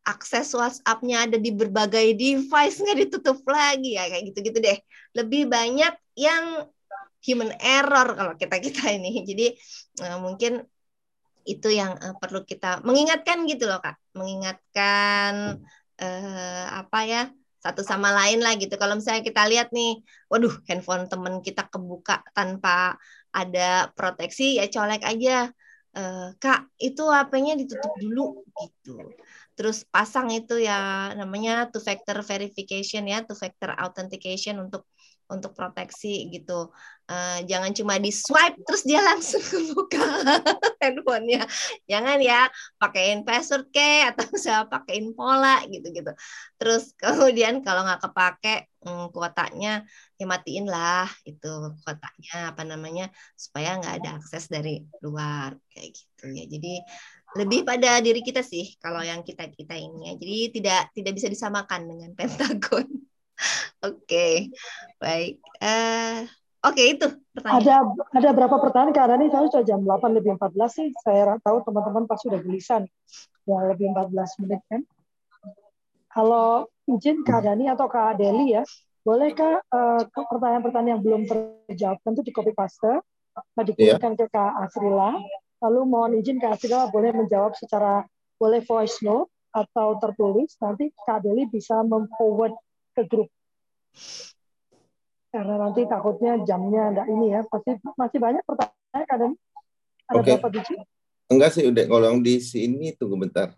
akses WhatsApp-nya ada di berbagai device nggak ditutup lagi ya kayak gitu-gitu deh lebih banyak yang human error kalau kita kita ini jadi uh, mungkin itu yang uh, perlu kita mengingatkan gitu loh kak mengingatkan uh, apa ya satu sama lain lah gitu. Kalau misalnya kita lihat nih, waduh handphone temen kita kebuka tanpa ada proteksi ya colek aja. Uh, Kak, itu HP-nya ditutup dulu gitu. Terus pasang itu ya namanya two factor verification ya, two factor authentication untuk untuk proteksi gitu. Uh, jangan cuma di swipe terus dia langsung buka handphonenya. Jangan ya pakaiin password ke atau saya pakaiin pola gitu-gitu. Terus kemudian kalau nggak kepake hmm, kuotanya ya matiin lah itu kuotanya apa namanya supaya nggak ada akses dari luar kayak gitu ya. Jadi lebih pada diri kita sih kalau yang kita kita ini ya. Jadi tidak tidak bisa disamakan dengan Pentagon. Oke, okay. baik. Uh, Oke, okay, itu pertanyaan. Ada ada berapa pertanyaan? Karena ini saya sudah jam 8 lebih 14 sih. Saya tahu teman-teman pasti sudah gelisan. Ya, lebih 14 menit kan. Kalau izin Kak Dani atau Kak Deli ya, bolehkah uh, pertanyaan-pertanyaan yang belum terjawab itu di copy paste, dikirimkan yeah. ke Kak Asrila. Lalu mohon izin Kak Asrila boleh menjawab secara boleh voice note atau tertulis. Nanti Kak Deli bisa memforward ke grup. Karena nanti takutnya jamnya enggak ini ya. Pasti masih banyak pertanyaan kadang. Ada okay. berapa biji? Enggak sih, udah kalau di sini tunggu bentar.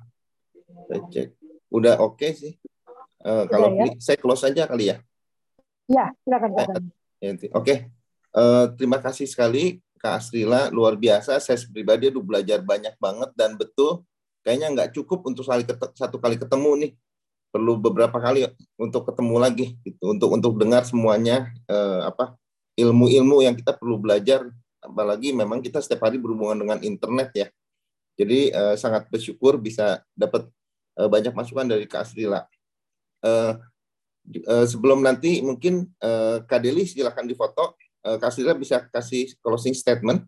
Saya cek. Udah oke okay sih. Uh, kalau ya? saya close aja kali ya. Ya, silakan Pak. Ya, oke. Okay. Uh, eh, terima kasih sekali Kak Asrila, luar biasa. Saya pribadi udah belajar banyak banget dan betul kayaknya nggak cukup untuk satu kali ketemu nih perlu beberapa kali untuk ketemu lagi gitu untuk untuk dengar semuanya eh, apa ilmu-ilmu yang kita perlu belajar. Apalagi memang kita setiap hari berhubungan dengan internet ya. Jadi eh, sangat bersyukur bisa dapat eh, banyak masukan dari Kak Asrila. Eh, eh, sebelum nanti mungkin eh, Kak Deli silakan difoto. Eh, Kak Asrila bisa kasih closing statement.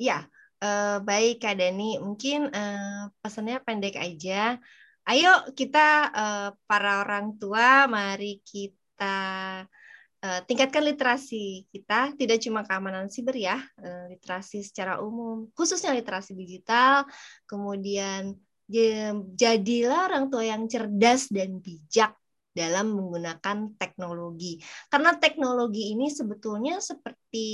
Ya, Uh, baik Kak Dani, mungkin uh, pesannya pendek aja. Ayo kita uh, para orang tua, mari kita uh, tingkatkan literasi kita, tidak cuma keamanan siber ya, uh, literasi secara umum, khususnya literasi digital. Kemudian jadilah orang tua yang cerdas dan bijak dalam menggunakan teknologi. Karena teknologi ini sebetulnya seperti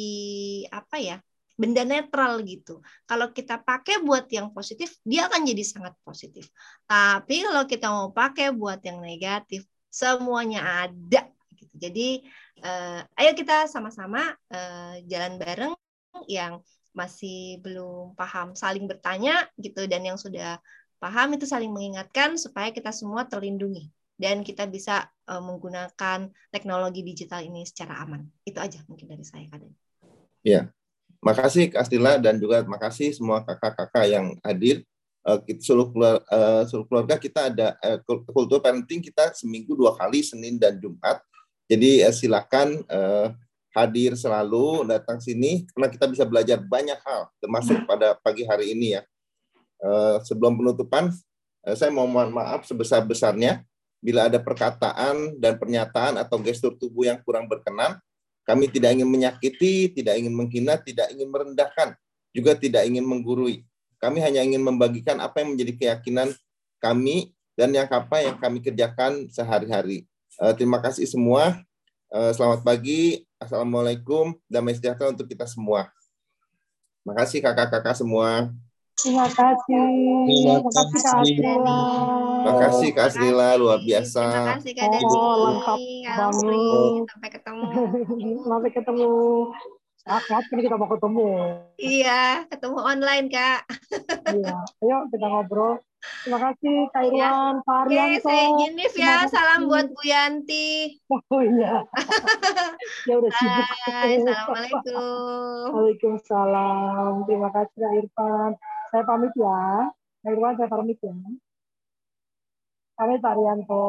apa ya? Benda netral gitu. Kalau kita pakai buat yang positif, dia akan jadi sangat positif. Tapi kalau kita mau pakai buat yang negatif, semuanya ada. Gitu. Jadi, uh, ayo kita sama-sama uh, jalan bareng yang masih belum paham saling bertanya gitu dan yang sudah paham itu saling mengingatkan supaya kita semua terlindungi dan kita bisa uh, menggunakan teknologi digital ini secara aman. Itu aja mungkin dari saya, Kak Ya, makasih Kak Astila dan juga makasih semua kakak-kakak yang hadir. Uh, seluruh, keluarga, uh, seluruh keluarga kita ada uh, kultur parenting kita seminggu dua kali Senin dan Jumat. Jadi uh, silakan uh, hadir selalu datang sini karena kita bisa belajar banyak hal termasuk pada pagi hari ini ya. Uh, sebelum penutupan uh, saya mau mohon maaf sebesar-besarnya bila ada perkataan dan pernyataan atau gestur tubuh yang kurang berkenan, kami tidak ingin menyakiti, tidak ingin menghina, tidak ingin merendahkan, juga tidak ingin menggurui. Kami hanya ingin membagikan apa yang menjadi keyakinan kami dan yang apa yang kami kerjakan sehari-hari. Uh, terima kasih semua. Uh, selamat pagi. Assalamualaikum. Damai sejahtera untuk kita semua. Terima kasih kakak-kakak semua. Terima kasih. Terima kasih Kak Asrila. Terima kasih Kak Asrila, luar biasa. Terima kasih Kak Dani. Oh, lengkap banget. Sampai ketemu. Sampai ketemu. Saat ini kita mau ketemu. Iya, ketemu online Kak. iya, ayo kita ngobrol. Terima kasih Kak iya. Irwan, ya. Pak Arianto. Oke, saya Jenif ya. Salam buat Bu Yanti. Oh iya. ya udah sibuk. Hai, Assalamualaikum. Waalaikumsalam. Terima kasih Kak Irfan. Saya pamit ya. Kak Irwan, saya pamit ya. Pamit Pak Arianto.